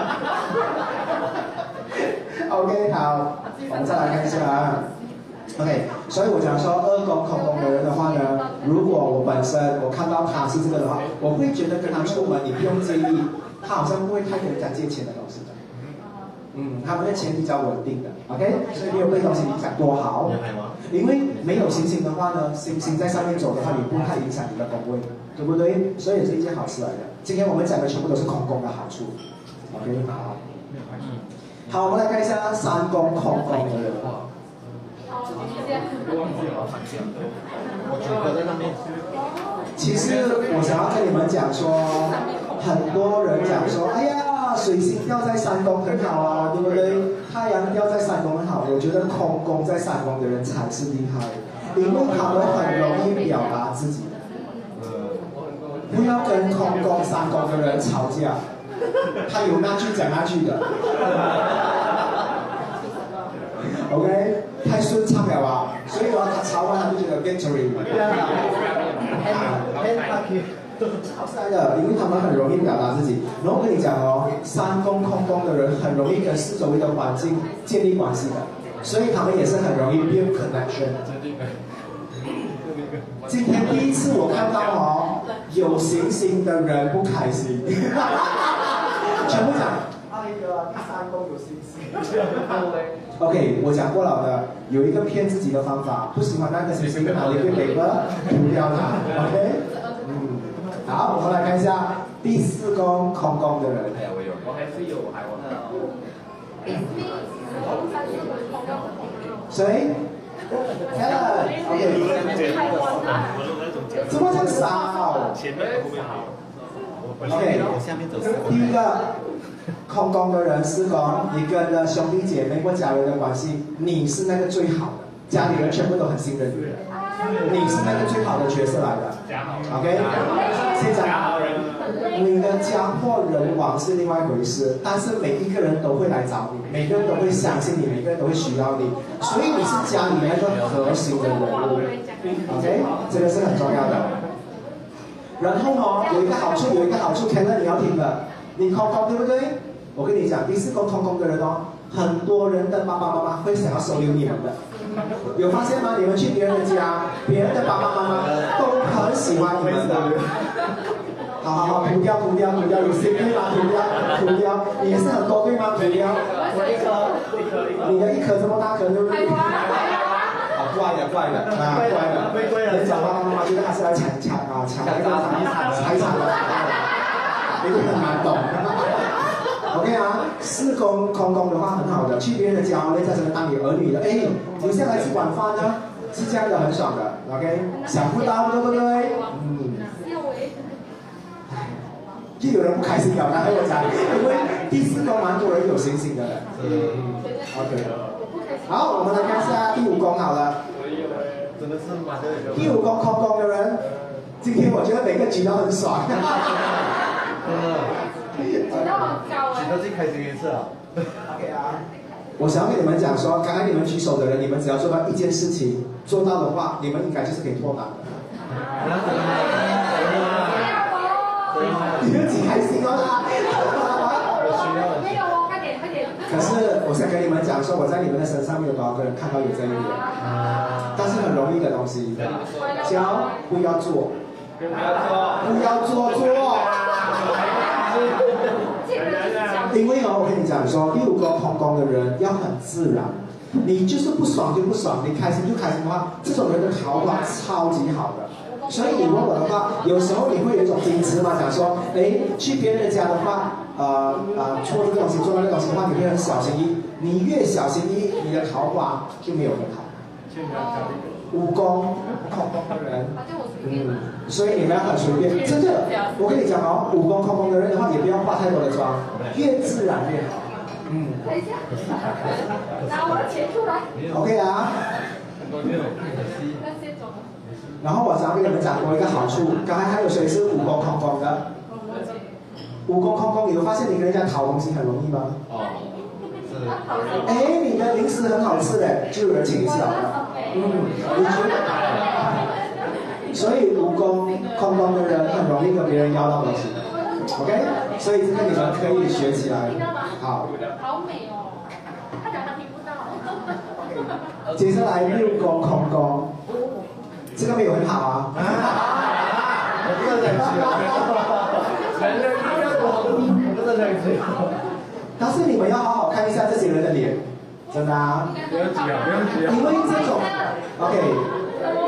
OK，好，我们再来看一下啊。OK，所以我讲说二宫空宫的人的话呢，如果我本身我看到他是这个的话，我会觉得跟他出门你不用介意，他好像不会太跟人家借钱的东西的。嗯，他们的钱比较稳定的，OK，所以没有被东西影响多好。因为没有行星的话呢，行星在上面走的话，也不太影响你的宫位，对不对？所以也是一件好事来的。今天我们讲的全部都是空宫的好处，OK，好。好，我们来看一下三宫空宫的人。其实我想要跟你们讲说，很多人讲说，哎呀。水星掉在三宫很好啊，对不对？太阳掉在三宫很好，我觉得空宫在三宫的人才是厉害的，因为他们很容易表达自己。不要跟空宫三宫的人吵架，他有那句讲那句的。OK，太顺畅了啊，所以话他吵完他就觉得 victory。超帅的，因为他们很容易表达自己。然后我跟你讲哦，三宫空宫的人很容易跟四周围的环境建立关系的，所以他们也是很容易 build connection。今天第一次我看到哦，有行星的人不开心，全部讲，第三宫有行星。OK，我讲过了的，有一个骗自己的方法，不喜欢那个行星，哪里会给个涂掉它，OK。好，我们来看一下第四宫空宫的人。哎呀，我有，我还是有，我还我。谁？Helen，OK。怎么这么少？前面后面好。OK，第一个空宫的人，是宫，你跟的兄弟姐妹或家人的关系，你是那个最好的，家里人全部都很信任你，你是那个最好的角色来的。OK。现在，你的家破人亡是另外一回事，但是每一个人都会来找你，每个人都会相信你，每个人都会需要你，所以你是家里面一个核心的人物，OK，这个是很重要的。然后呢，有一个好处，有一个好处，肯定你要听的，你空空对不对？我跟你讲，第四宫空空的人哦，很多人的爸爸妈妈会想要收留你们的，有发现吗？你们去别人的家，别人的爸爸妈妈都很喜欢你们的。好好好，涂掉涂掉涂掉，有 CP 吗？涂掉涂掉，你也是很多对吗？涂掉，我一颗，你的一颗这么大颗，对不对？好怪的怪的啊怪的，你找爸爸妈妈觉得还是来抢抢啊抢那个财产的，你会很难懂。OK 啊，四宫空宫的话很好的，去别人的家呢，在这里当你儿女的，哎，留下来吃晚饭呢，是这样的，很爽的。OK，想不到对不对？嗯。就有人不开心表达跟我讲，因为第四宫蛮多人有星星的。嗯，OK。好，我们来看一下第五宫好了。真的是蛮多人。第五宫空宫的人，今天我觉得每个举都很爽。真的。举到很高举到最开心一次啊。OK 啊。我想要跟你们讲说，刚刚你们举手的人，你们只要做到一件事情，做到的话，你们应该就是可以脱单的。你们开心哦！没有哦，快点快点。可是我想跟你们讲说我在你们的身上没有多少个人看到有这一点，但是很容易的东西，教不要做，不要做，不要做做。因为哦，我跟你讲说，六宫空宫的人要很自然，你就是不爽就不爽，你开心就开心的话，这种人的桃花超级好的。所以你问我的话，有时候你会有一种矜持嘛，讲说，哎，去别人家的话，呃呃，做这个东西，做那个东西的话，你会很小心翼翼。你越小心翼翼，你的桃花就没有很好。武功空空的人，嗯，所以你们要很随便。真的，我跟你讲哦，武功空空的人的话，也不要化太多的妆，越自然越好。嗯。等一下，拿我的钱出来。OK 啊。然后我想要跟你们讲过一个好处，刚才还有谁是武功空空的？武功空空，你会发现你跟人家讨东西很容易吗？哦，是。哎，你的零食很好吃哎，就有人请你吃了。嗯，你觉得？所以武功空空的人很容易跟别人要到东西。OK，所以这个你们可以学起来。好。好美哦，他讲他听不到。接下来六宫空宫。这个没有很好啊！我不能再去了，人多，我不能再去。但是你们要好好看一下这些人的脸，真的啊！不要急啊，不要急啊。因为这种，OK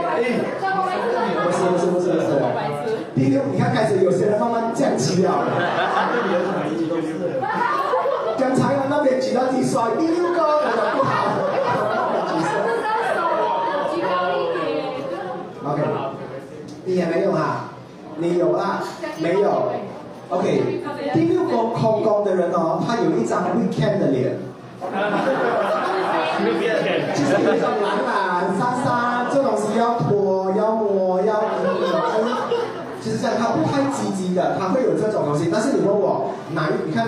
哎。不是不是不是不是。第六，你看开始有些人慢慢降级了。刚才那边举到第三，第六个不好。OK，你也没有哈，你有啦，没有？OK，第六个空宫的人哦，他有一张 weekend 的脸，就是有一种懒懒散散，这东西要拖要摸要，就是这样，他不太积极的，他会有这种东西。但是你问我哪，你看，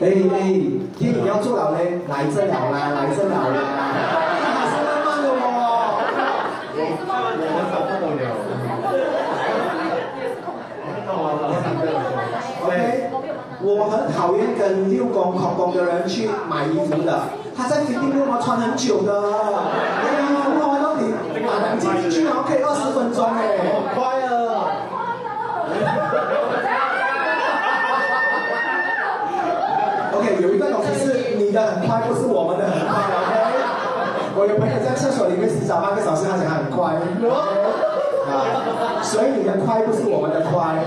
哎哎，天你要做了嘞，来这了啦，来这了啦。我很讨厌跟六公空公的人去买衣服的。他在菲律宾嘛穿很久的，衣服哦，到底买两件进去然后可以二十分钟哎，好快啊！OK，有一个东西是你的很快，不是我们的很快。OK，我有朋友在厕所里面洗澡半个小时，他讲他很快。啊，所以你的快不是我们的快。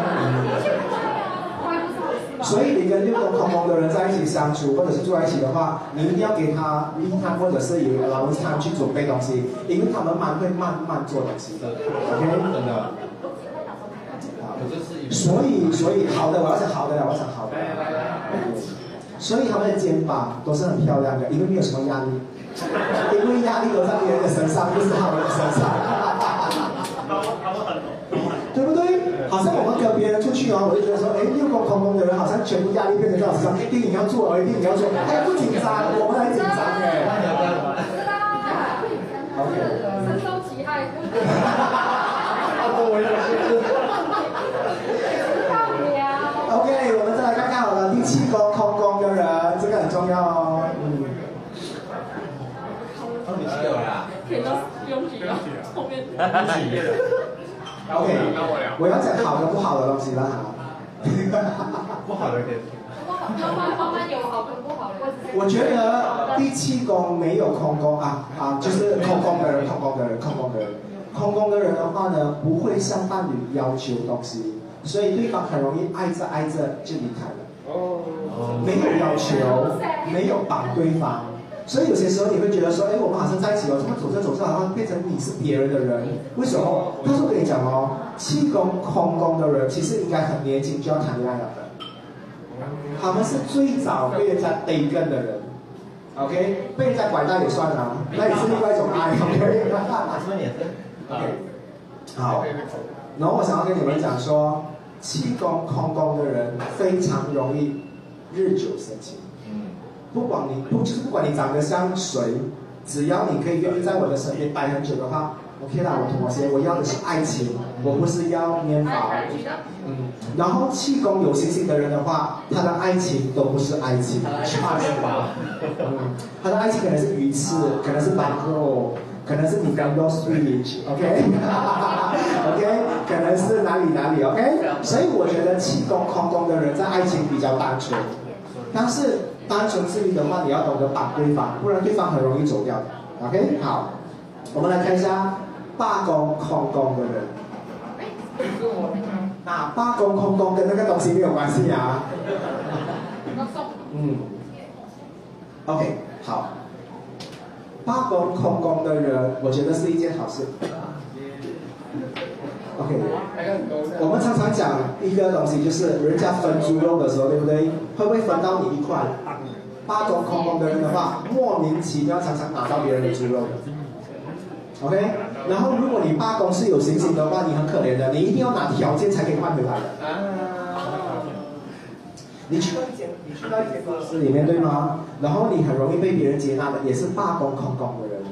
所以你跟六宫同盟的人在一起相处，或者是住在一起的话，你一定要给他利他，或者是有劳斯他去准备东西，因为他们蛮会慢慢做东西的。OK，真的。所以，所以好的，我要讲好的，我要讲好的。所以他们的肩膀都是很漂亮的，因为没有什么压力，因为压力都在别人的身上，不是他们的身上。对不对？好像我们跟别人出去哦，我就觉得说，人好像全部压力变成在我身上，电影要做，而电影要做，哎，不紧张，我们很紧张哎。OK。深受其害。OK，我们再来看看好了，第七宫空宫的人，这个很重要哦。嗯。第七个呀。填到拥挤了，后面。OK，我要讲好的不好的东西了哈。不好的可以。慢慢慢慢有好跟不好的。我觉得第七宫没有空宫啊啊，就是空宫的人，空宫的人，空宫的人，空宫的人的话呢，不会向伴侣要求东西，所以对方很容易挨着挨着就离开了。哦。没有要求，没有绑对方。所以有些时候你会觉得说，哎，我们好像在一起了，怎么走着走着好像变成你是别人的人？为什么？但是我跟你讲哦，气功空宫的人其实应该很年轻就要谈恋爱了的。他们是最早被人家逮根的人，OK？被人家拐带也算啊，那也是另外一种 爱，OK？OK。好。然后我想要跟你们讲说，气功空功的人非常容易日久生情。不管你不就是不管你长得像谁，只要你可以愿意在我的身边待很久的话，OK 啦，我妥协，我要的是爱情，我不是要面包。嗯，然后气功有信心的人的话，他的爱情都不是爱情，差是吧？嗯，他的爱情可能是鱼翅，可能是白肉，可能是你刚刚 sweet，OK？OK？可能是哪里哪里，OK？所以我觉得气功空功的人在爱情比较单纯，但是单纯之余的话，你要懂得绑对方，不然对方很容易走掉。OK？好，我们来看一下罢工空工的人。那罢工空工跟那个东西没有关系啊。嗯。OK，好。罢工空工的人，我觉得是一件好事。OK，我们常常讲一个东西，就是人家分猪肉的时候，对不对？会不会分到你一块？罢工空工的人的话，莫名其妙常常拿到别人的猪肉。OK，然后如果你罢工是有行刑的话，你很可怜的，你一定要拿条件才可以换回来的。啊你去到一间，你去到一间公司里面对吗？然后你很容易被别人接纳的，也是罢工空工的人。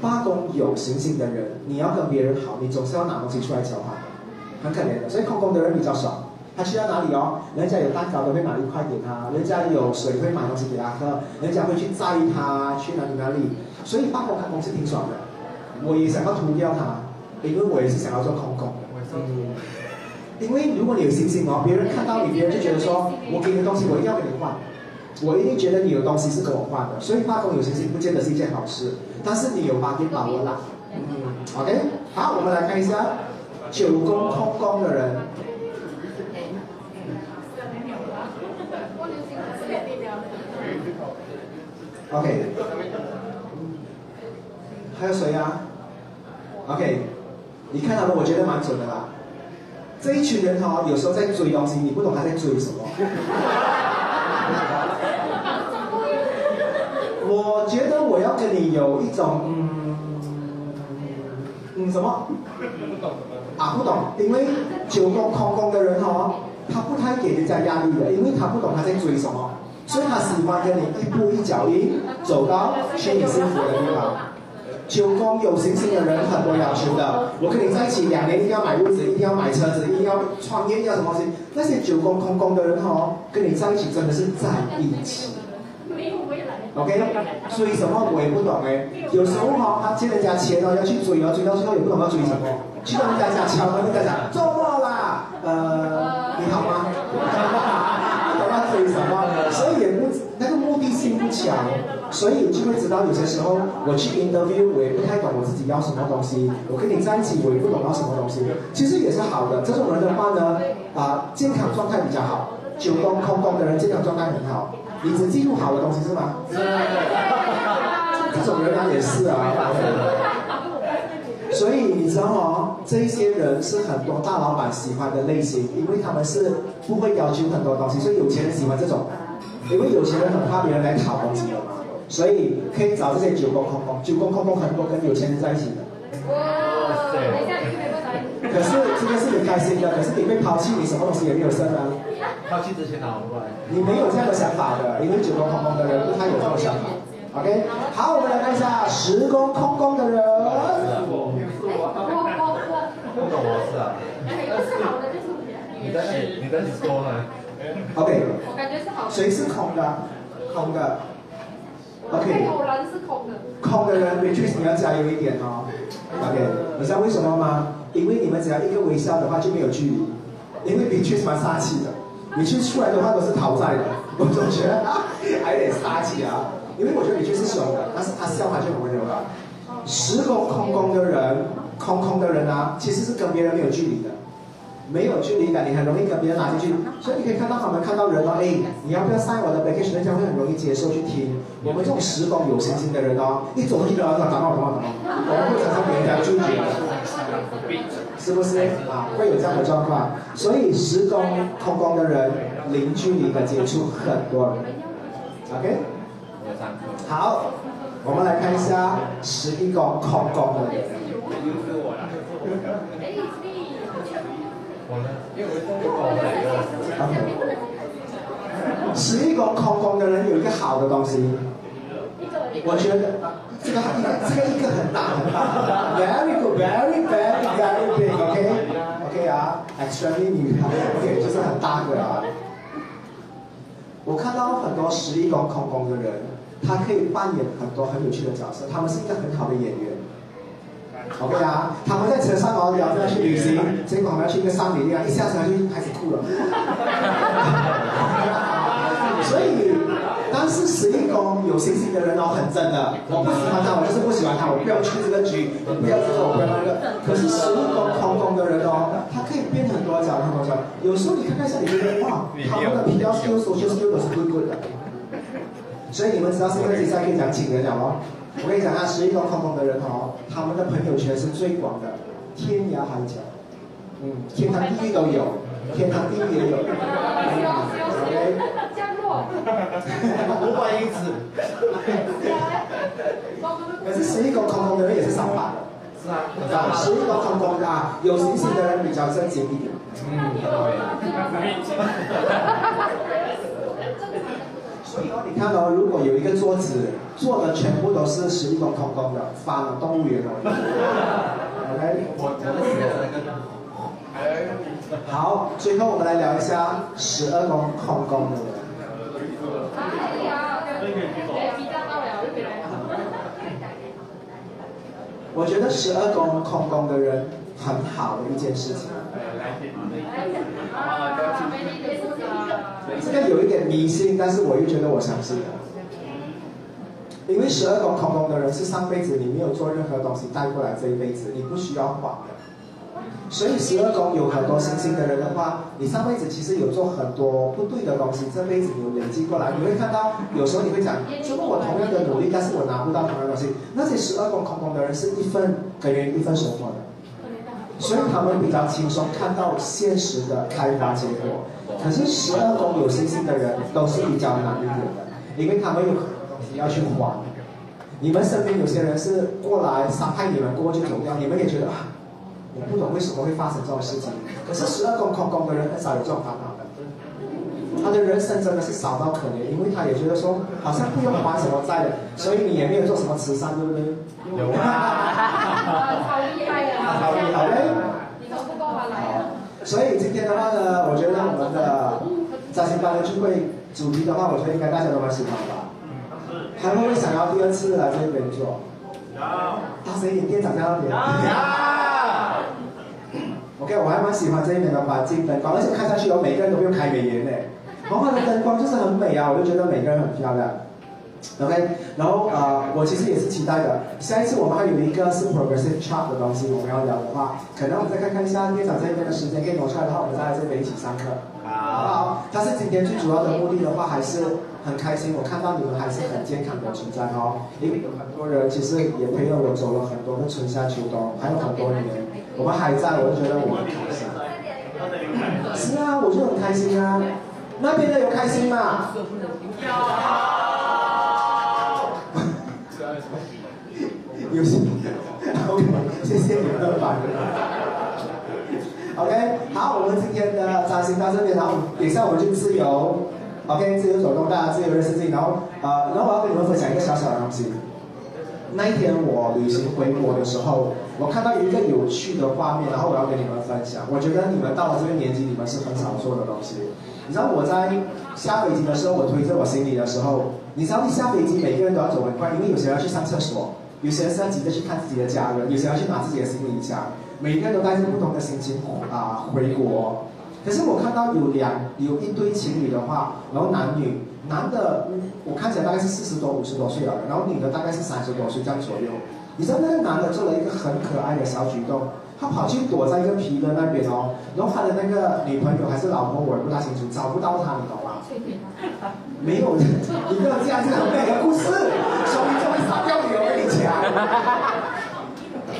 罢工有行刑的人，你要跟别人好，你总是要拿东西出来交换的，很可怜的。所以空工的人比较少。他去到哪里哦？人家有蛋糕都会买一块给他，人家有水会买东西给他喝，人家会去载他去哪里哪里。所以罢工空工是挺爽的。我也想要涂掉它，因为我也是想要做空工。嗯，因为如果你有信心哦，别人看到你，别人就觉得说，我给你的东西，我一定要跟你换，我一定觉得你有东西是跟我换的。所以罢工有信心，不见得是一件好事，但是你有把给把握啦。嗯，OK，好，我们来看一下九宫空工的人。OK，还有谁呀？OK，你看到的，我觉得蛮准的啦。这一群人哈，有时候在追东西，你不懂他在追什么。我觉得我要跟你有一种嗯嗯什么？啊，不懂，因为九宫空宫的人哈，他不太给人家压力的，因为他不懂他在追什么，所以他喜欢跟你一步一脚印走到心里幸福的地方。九宫有信心的人很多要求的，我跟你在一起两年，一定要买屋子，一定要买车子，一定要创业，要什么东西？那些九宫空宫的人哦，跟你在一起真的是在一起。OK，追什么我也不懂哎，有时候哈，他借人家钱哦，要去追哦，追到最后也不懂要追什么，去到人家家敲门，人家讲周末啦，呃，你好吗？不懂要追什么，所以也强。所以就会知道，有些时候我去 interview，我也不太懂我自己要什么东西。我跟你在一起，我也不懂要什么东西。其实也是好的，这种人的话呢，啊，健康状态比较好。九宫空宫的人健康状态很好。你只记住好的东西是吗？是。这种人他也是啊。所以你知道哦，这一些人是很多大老板喜欢的类型，因为他们是不会要求很多东西，所以有钱人喜欢这种。因为有钱人很怕别人来讨东西的嘛。所以可以找这些九宫空空，九宫空空很多跟有钱人在一起的。哇塞！可是今天是你开心的，可是你被抛弃，你什么东西也没有剩啊。抛弃之前拿过来。你没有这样的想法的，因为九宫空空的人他有这种想法。OK，好，我们来看一下十宫空空的人。我不懂我是啊。你在你在说呢？OK。我感觉是好。谁是空的？空的。OK，空的空的人 r 确实你要加油一点哦。OK，你知道为什么吗？因为你们只要一个微笑的话就没有距离，因为 r 确实蛮杀气的。你去出来的话都是讨债的，我总觉得还有点杀气啊。因为我觉得确实是凶的，但是他笑他就很温柔了。时空空空的人，空空的人啊，其实是跟别人没有距离的。没有距离感，你很容易跟别人拉进去，所以你可以看到他们看到人哦，哎，你要不要塞我的 vacation？人家会很容易接受去听。我们这种十宫有信心的人哦，一走过去就要打打打打打，我们会常常给人家拒绝，是不是啊？会有这样的状况，所以十宫空宫的人零距离的接触很多。OK，好，我们来看一下十一宫空宫的人。十一个空空的人有一个好的东西，我觉得这个这个一个很大很大，very good very very very big，OK OK 啊，extremely 女孩，OK 就是很大个啊。我看到很多十一宫空空的人，他可以扮演很多很有趣的角色，他们是一个很好的演员。OK 啊，他们在车上哦聊着要去旅行，结果我们要去一个山里啊，一下车就开始哭了。所以，当是十一宫有星星的人哦，很真的，我不喜欢他，我就是不喜欢他，我不要去这个局，我不要这个，我不要那个。可是十一宫空宫的人哦，他可以变很多角，很多角。有时候你看看一下你的哇，他们的 P L Q、Social Skill 都是 good good 的。所以你们知道这个比赛可以讲请人讲吗？我跟你讲啊，十一个空空的人哦，他们的朋友圈是最广的，天涯海角，嗯，天堂地狱都有，天堂地狱也有。OK。降落。五百英尺。可是十一个空空的人也是上班的。是啊。十一个空空的啊，有星星的人比较正经一点。嗯。所以哦，你看哦，如果有一个桌子坐的全部都是十一宫空宫的，翻了动物园哦。OK。我我好，最后我们来聊一下十二宫空宫的人。我觉得十二宫空宫的人很好的一件事情。这个有一点迷信，但是我又觉得我相信。因为十二宫空宫的人是上辈子你没有做任何东西带过来这一辈子，你不需要还的。所以十二宫有很多星星的人的话，你上辈子其实有做很多不对的东西，这辈子你有累积过来，你会看到有时候你会讲，如果我同样的努力，但是我拿不到同样的东西，那些十二宫空宫的人是一份给人一份收获的，所以他们比较轻松看到现实的开发结果。可是十二宫有星星的人都是比较难一点的，因为他们有很多东西要去还。你们身边有些人是过来伤害你们过就走掉，你们也觉得啊。我不懂为什么会发生这种事情，可是十二宫空宫的人很少有这种烦恼，他的人生真的是少到可怜，因为他也觉得说好像不用还什么债了，所以你也没有做什么慈善，对不对？有啊，好厉害呀！好厉害的，你都不够还来。所以今天的话呢，我觉得我们的扎心班的聚会主题的话，我觉得应该大家都蛮喜欢吧。还会不会想要第二次来这边做？大声一点，店长在那边。OK，我还蛮喜欢这一边的环境灯光，而且看上去有每个人都不用开美颜嘞，黄黄的灯光就是很美啊，我就觉得每个人很漂亮。OK，然后呃，我其实也是期待的，下一次我们还有一个是 progressive chart 的东西，我们要聊的话，可能我们再看看一下店长这边的时间可以挪出来的话，我们再来这边一起上课，好不好？但是今天最主要的目的的话，还是很开心，我看到你们还是很健康的存在哦，因为有很多人其实也陪了我走了很多个春夏秋冬，还有很多年。我们还在，我就觉得我们开心。是啊，我就很开心啊。那边的有开心吗？有。有心。OK，谢谢你们的反应。OK，好，我们今天的扎心到这边，然后等一下我们就自由，OK，自由走动，大家自由认识自己，然后呃，然后我要跟你们分享一个小小的东西。那一天我旅行回国的时候，我看到一个有趣的画面，然后我要跟你们分享。我觉得你们到了这个年纪，你们是很少做的东西。你知道我在下飞机的时候，我推着我行李的时候，你知道你下飞机每个人都要走很快，因为有些人要去上厕所，有些人是要急着去看自己的家人，有些人要去拿自己的行李箱，每个人都带着不同的心情啊回国。可是我看到有两有一对情侣的话，然后男女。男的，我看起来大概是四十多、五十多岁了，然后女的大概是三十多岁这样左右。你知道那个男的做了一个很可爱的小举动，他跑去躲在一个皮的那边哦，然后他的那个女朋友还是老婆，我也不大清楚，找不到他，你懂吗？没有，你不要这样子很美的故事，说明就会烧掉你，我跟你讲。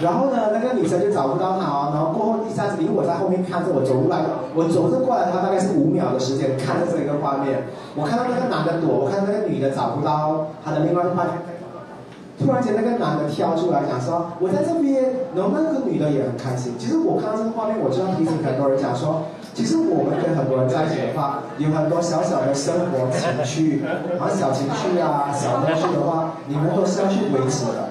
然后呢，那个女生就找不到他哦，然后过后一下子，因为我在后面看着我走过来，我走着过来，他大概是五秒的时间看着这一个画面，我看到那个男的躲，我看到那个女的找不到他的另外一半，突然间那个男的跳出来讲说，我在这边，然后那个女的也很开心。其实我看到这个画面，我就要提醒很多人讲说，其实我们跟很多人在一起的话，有很多小小的生活情趣，啊小情趣啊、小东西的话，你们都是要去维持的。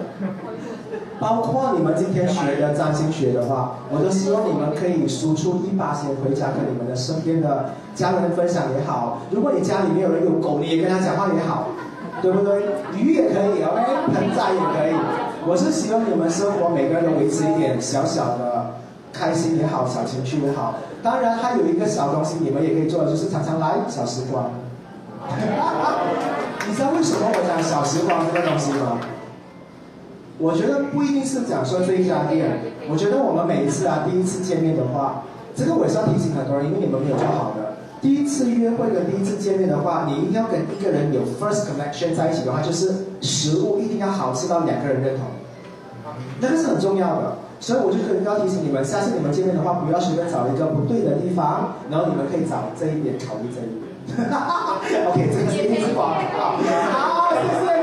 包括你们今天学的占星学的话，我都希望你们可以输出一把钱回家跟你们的身边的家人分享也好。如果你家里面有人有狗，你也跟他讲话也好，对不对？鱼也可以，OK，盆栽也可以。我是希望你们生活每个人都维持一点小小的开心也好，小情绪也好。当然，还有一个小东西你们也可以做的，就是常常来小时光。你知道为什么我讲小时光这个东西吗？我觉得不一定是讲说这一家店，我觉得我们每一次啊，第一次见面的话，这个我也是要提醒很多人，因为你们没有做好。第一次约会跟第一次见面的话，你一定要跟一个人有 first connection 在一起的话，就是食物一定要好吃到两个人认同，那个是很重要的。所以我就可能要提醒你们，下次你们见面的话，不要随便找一个不对的地方，然后你们可以找这一点，考虑这一点。OK，这个是第一次广告，好，谢谢。